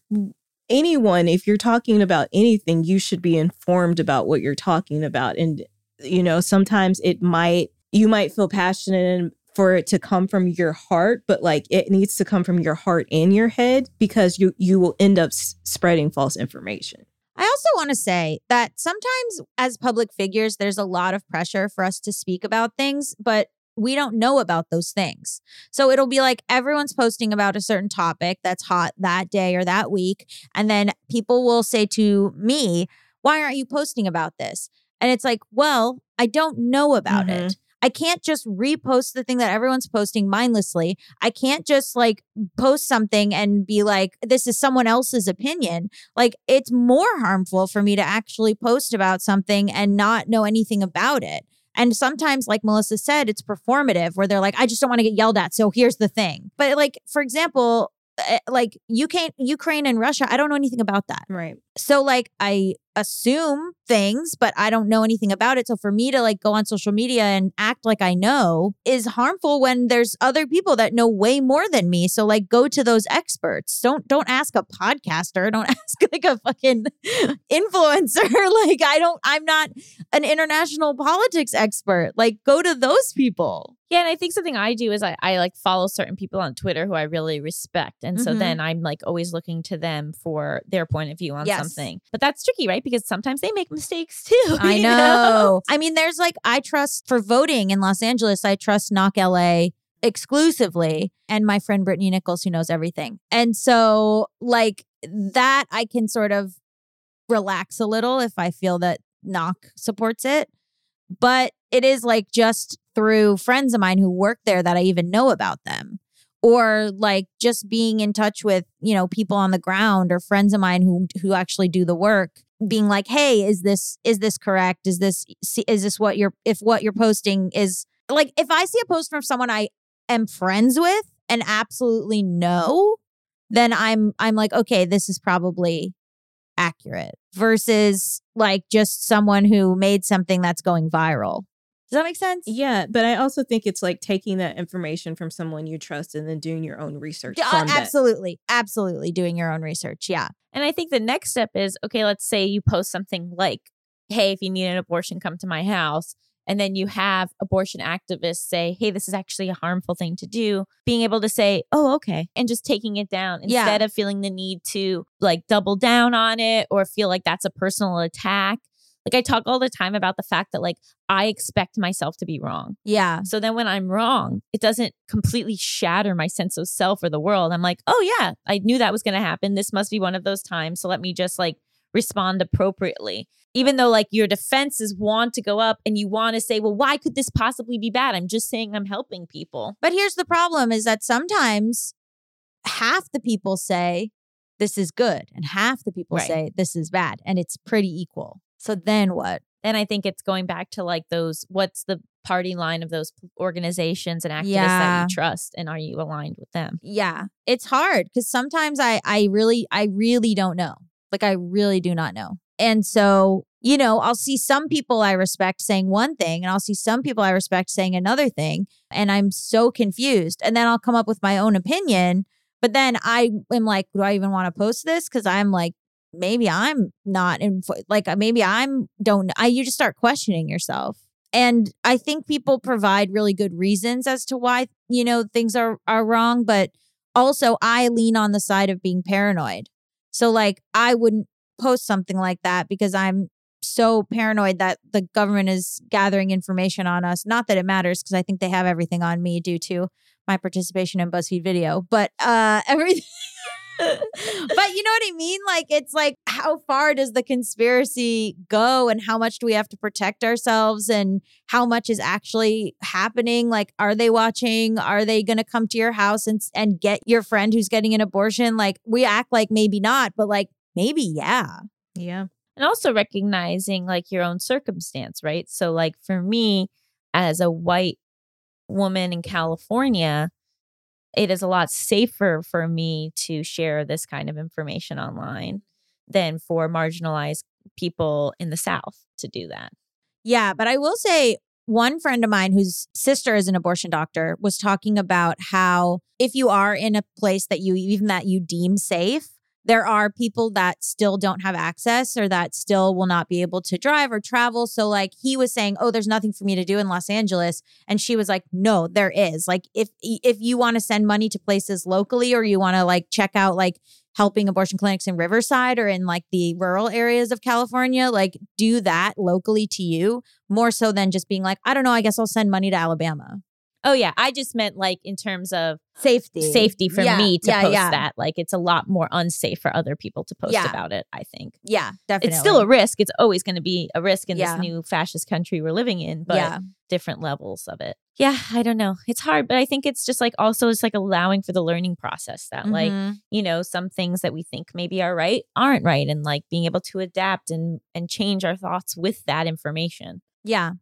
F: anyone, if you're talking about anything, you should be informed about what you're talking about. And, you know, sometimes it might, you might feel passionate for it to come from your heart, but like it needs to come from your heart and your head because you you will end up s- spreading false information.
D: I also want to say that sometimes as public figures, there's a lot of pressure for us to speak about things, but we don't know about those things. So it'll be like everyone's posting about a certain topic that's hot that day or that week. And then people will say to me, Why aren't you posting about this? And it's like, Well, I don't know about
F: Mhm.
D: it. I can't just repost the thing that everyone's posting mindlessly. I can't just like post something and be like, this is someone else's opinion. Like, it's more harmful for me to actually post about something and not know anything about it. And sometimes, like Melissa said, it's performative where they're like, I just don't want to get yelled at. So here's the thing. But like, for example, eh, like UK, Ukraine and Russia, I don't know anything about that.
F: Right.
D: So like I assume things, but I don't know anything about it. So for me to like go on social media and act like I know is harmful when there's other people that know way more than me. So like go to those experts. Don't don't ask a podcaster. Don't ask like a fucking influencer. like I don't I'm not an international politics expert. Like go to those people.
C: Yeah, and I think something I do is I, I like follow certain people on Twitter who I really respect. And so
D: Mhm.
C: then I'm like always looking to them for their point of view on
D: Yes.
C: something. But that's tricky, right? Because sometimes they make mistakes too.
D: I
C: you
D: know. I mean, there's like, I trust for voting in Los Angeles, I trust Knock LA exclusively and my friend Brittani Nichols, who knows everything. And so, like, that I can sort of relax a little if I feel that Knock supports it. But it is like just through friends of mine who work there that I even know about them. Or like just being in touch with, you know, people on the ground or friends of mine who who actually do the work being like hey is this is this correct is this is this what you're if what you're posting is like if i see a post from someone i am friends with and absolutely know then i'm i'm like okay this is probably accurate versus like just someone who made something that's going viral does that make sense
F: Yeah, but I also think it's like taking that information from someone you trust and then doing your own research.
D: Yeah,
F: from that.
D: absolutely absolutely doing your own research yeah
C: And I think the next step is okay, let's say you post something like, hey, if you need an abortion, come to my house. And then you have abortion activists say, hey, this is actually a harmful thing to do. Being able to say, oh, okay. And just taking it down
D: Yeah.
C: instead of feeling the need to like double down on it or feel like that's a personal attack. Like I talk all the time about the fact that like I expect myself to be wrong.
D: yeah
C: So then when I'm wrong, it doesn't completely shatter my sense of self or the world. I'm like, oh yeah, I knew that was going to happen. This must be one of those times. So let me just like respond appropriately. Even though like your defenses want to go up and you want to say, well, why could this possibly be bad? I'm just saying I'm helping people.
D: But here's the problem is that sometimes half the people say this is good and half the people
C: Right.
D: say this is bad and it's pretty equal. So then what?
C: And I think it's going back to like those what's the party line of those organizations and activists that
D: Yeah.
C: you trust and are you aligned with them?
D: Yeah, it's hard cuz sometimes I I really I really don't know. Like I really do not know. And so, you know, I'll see some people I respect saying one thing and I'll see some people I respect saying another thing and I'm so confused. And then I'll come up with my own opinion, but then I am like, do I even want to post this cuz I'm like maybe I'm not in like uh, maybe I'm don't I you just start questioning yourself. And I think people provide really good reasons as to why, you know, things are are wrong, but also I lean on the side of being paranoid. So like I wouldn't post something like that because I'm so paranoid that the government is gathering information on us. Not that it matters because I think they have everything on me due to my participation in BuzzFeed video, but uh everything but you know what I mean? Like it's like how far does the conspiracy go and how much do we have to protect ourselves and how much is actually happening? Like are they watching? Are they going to come to your house and and get your friend who's getting an abortion? Like we act like maybe not, but like maybe yeah.
F: Yeah.
C: and also recognizing like your own circumstance, right? So, like for me, as a white woman in California, it is a lot safer for me to share this kind of information online than for marginalized people in the South to do that.
D: Yeah, but I will say one friend of mine whose sister is an abortion doctor was talking about how if you are in a place that you even that you deem safe, there are people that still don't have access or that still will not be able to drive or travel. So like he was saying, "Oh, there's nothing for me to do in Los Angeles." And she was like, "No, there is. Like if if you want to send money to places locally or you want to like check out like helping abortion clinics in Riverside or in like the rural areas of California, like do that locally to you more so than just being like, I don't know, I guess I'll send money to Alabama.
C: Oh yeah, I just meant like in terms of
D: Safety.
C: safety for
D: Yeah,
C: me to
D: yeah,
C: post
D: yeah.
C: that. Like it's a lot more unsafe for other people to post about it, I think.
D: Yeah, definitely.
C: It's still a risk. It's always going to be a risk in this new fascist country we're living in, but different levels of it. Yeah, I don't know. It's hard, but I think it's just like also it's like allowing for the learning process that like,
D: Mhm.
C: you know, some things that we think maybe are right aren't right and like being able to adapt and and change our thoughts with that information.
D: Yeah.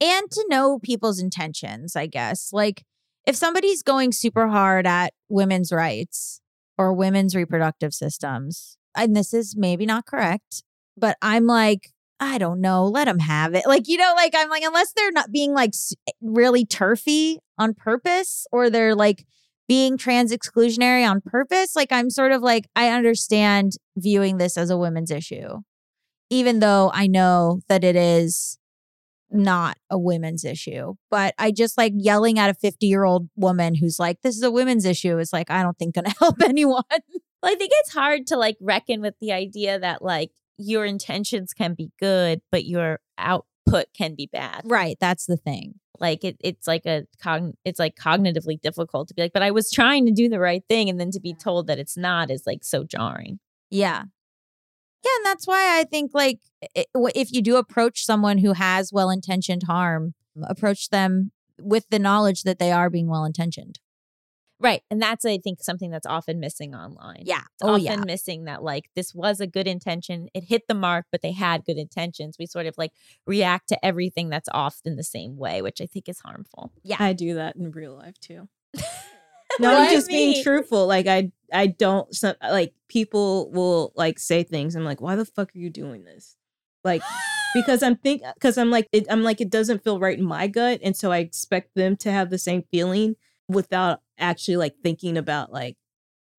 D: And to know people's intentions, I guess. Like if somebody's going super hard at women's rights or women's reproductive systems, and this is maybe not correct, but I'm like, I don't know, let them have it. Like, you know, like I'm like, unless they're not being like eh, really turfy on purpose or they're like being trans exclusionary on purpose, like I'm sort of like, I understand viewing this as a women's issue, even though I know that it is not a women's issue. But I just like yelling at a 50 year old woman who's like, this is a women's issue is like, I don't think gonna help anyone.
C: Well, I think it's hard to like reckon with the idea that like your intentions can be good, but your output can be bad.
D: right. That's the thing.
C: Like it, it's like a cogn, it's like cognitively difficult to be like, but I was trying to do the right thing, and then to be told that it's not is like so jarring.
D: Yeah. Yeah. And that's why I think like if you do approach someone who has well intentioned harm, approach them with the knowledge that they are being well intentioned.
C: Right. And that's, I think, something that's often missing online.
D: Yeah.
C: It's
D: Oh,
C: often
D: yeah.
C: missing that, like, this was a good intention. It hit the mark, but they had good intentions. We sort of like react to everything that's often the same way, which I think is harmful. Yeah.
F: I do that in real life too. No, I'm just being truthful. Like I I don't some, like people will like say things. I'm like, why the fuck are you doing this? Like because I'm think because I'm like it, I'm like it doesn't feel right in my gut, and so I expect them to have the same feeling without actually like thinking about like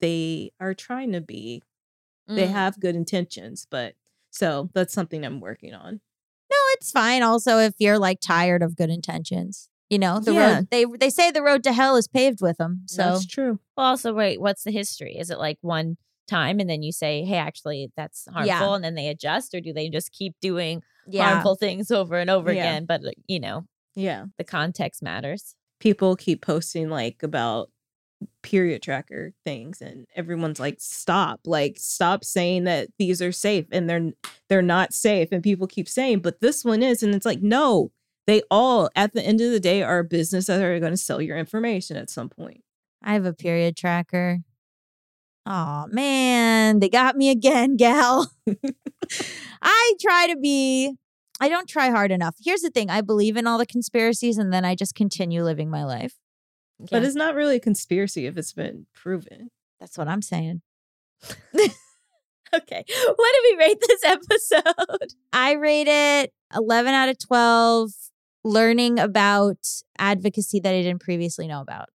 F: they are trying to be. They
C: Mm.
F: have good intentions, but so that's something I'm working on.
D: No, it's fine. Also, if you're like tired of good intentions, you know, the
F: Yeah.
D: road they they say the road to hell is paved with them. So
F: that's true.
C: Well, also, wait, what's the history? Is it like one time and then you say, hey, actually, that's harmful,
D: Yeah.
C: and then they adjust, or do they just keep doing
D: yeah,
C: harmful things over and over
F: Yeah.
C: again? But, you know,
F: Yeah.
C: the context matters.
F: people keep posting like about period tracker things and everyone's like stop like stop saying that these are safe and they're they're not safe and people keep saying but this one is and it's like no they all at the end of the day are a business that are going to sell your information at some point
D: I have a period tracker. Oh man, they got me again, gal. I try to be I don't try hard enough. Here's the thing, I believe in all the conspiracies and then I just continue living my life.
F: but it's not really a conspiracy if it's been proven
D: That's what I'm saying.
C: Okay. What do we rate this episode?
D: I rate it 11 out of 12 learning about advocacy that I didn't previously know about.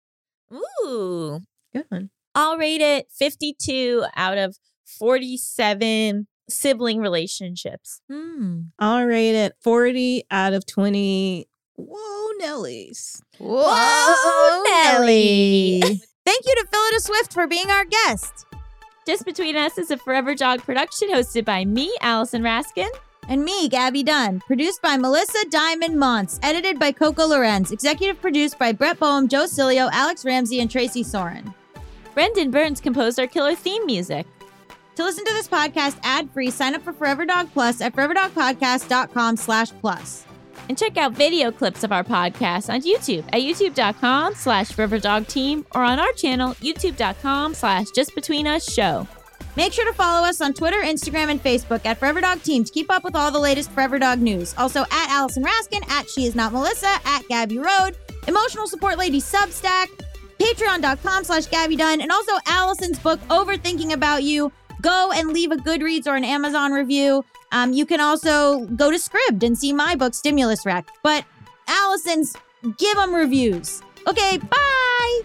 C: Ooh.
F: good one
C: I'll rate it 52 out of 47 sibling relationships.
D: Hmm.
F: i'll rate it 40 out of 20 whoa nellies
D: Whoa, Nelly. Thank you to Phyllida Swift for being our guest.
C: Just Between Us is a Forever Dog production hosted by me, Allison Raskin.
D: And me, Gaby Dunn. Produced by Melissa Diamond Monts. Edited by Coco Lorenz. Executive produced by Brett Boehm, Joe Cilio, Alex Ramsey, and Tracy Soren.
C: Brendan Burns composed our killer theme music.
D: To listen to this podcast ad-free, sign up for Forever Dog Plus at foreverdogpodcast.com slash plus.
C: And check out video clips of our podcast on YouTube at youtube.com slash foreverdogteam or on our channel, youtube.com slash justbetweenusshow.
D: Make sure to follow us on Twitter, Instagram, and Facebook at Forever Dog Team to keep up with all the latest Forever Dog news. Also at Allison Raskin, at She Is Not Melissa, at Gabby Road, Emotional Support Lady Substack, patreon.com slash Gaby Dunn, and also Allison's book, Overthinking About You. Go and leave a Goodreads or an Amazon review. Um, you can also go to Scribd and see my book, Stimulus Rack. But Allison's, give them reviews. Okay, bye!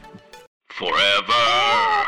A: Forever.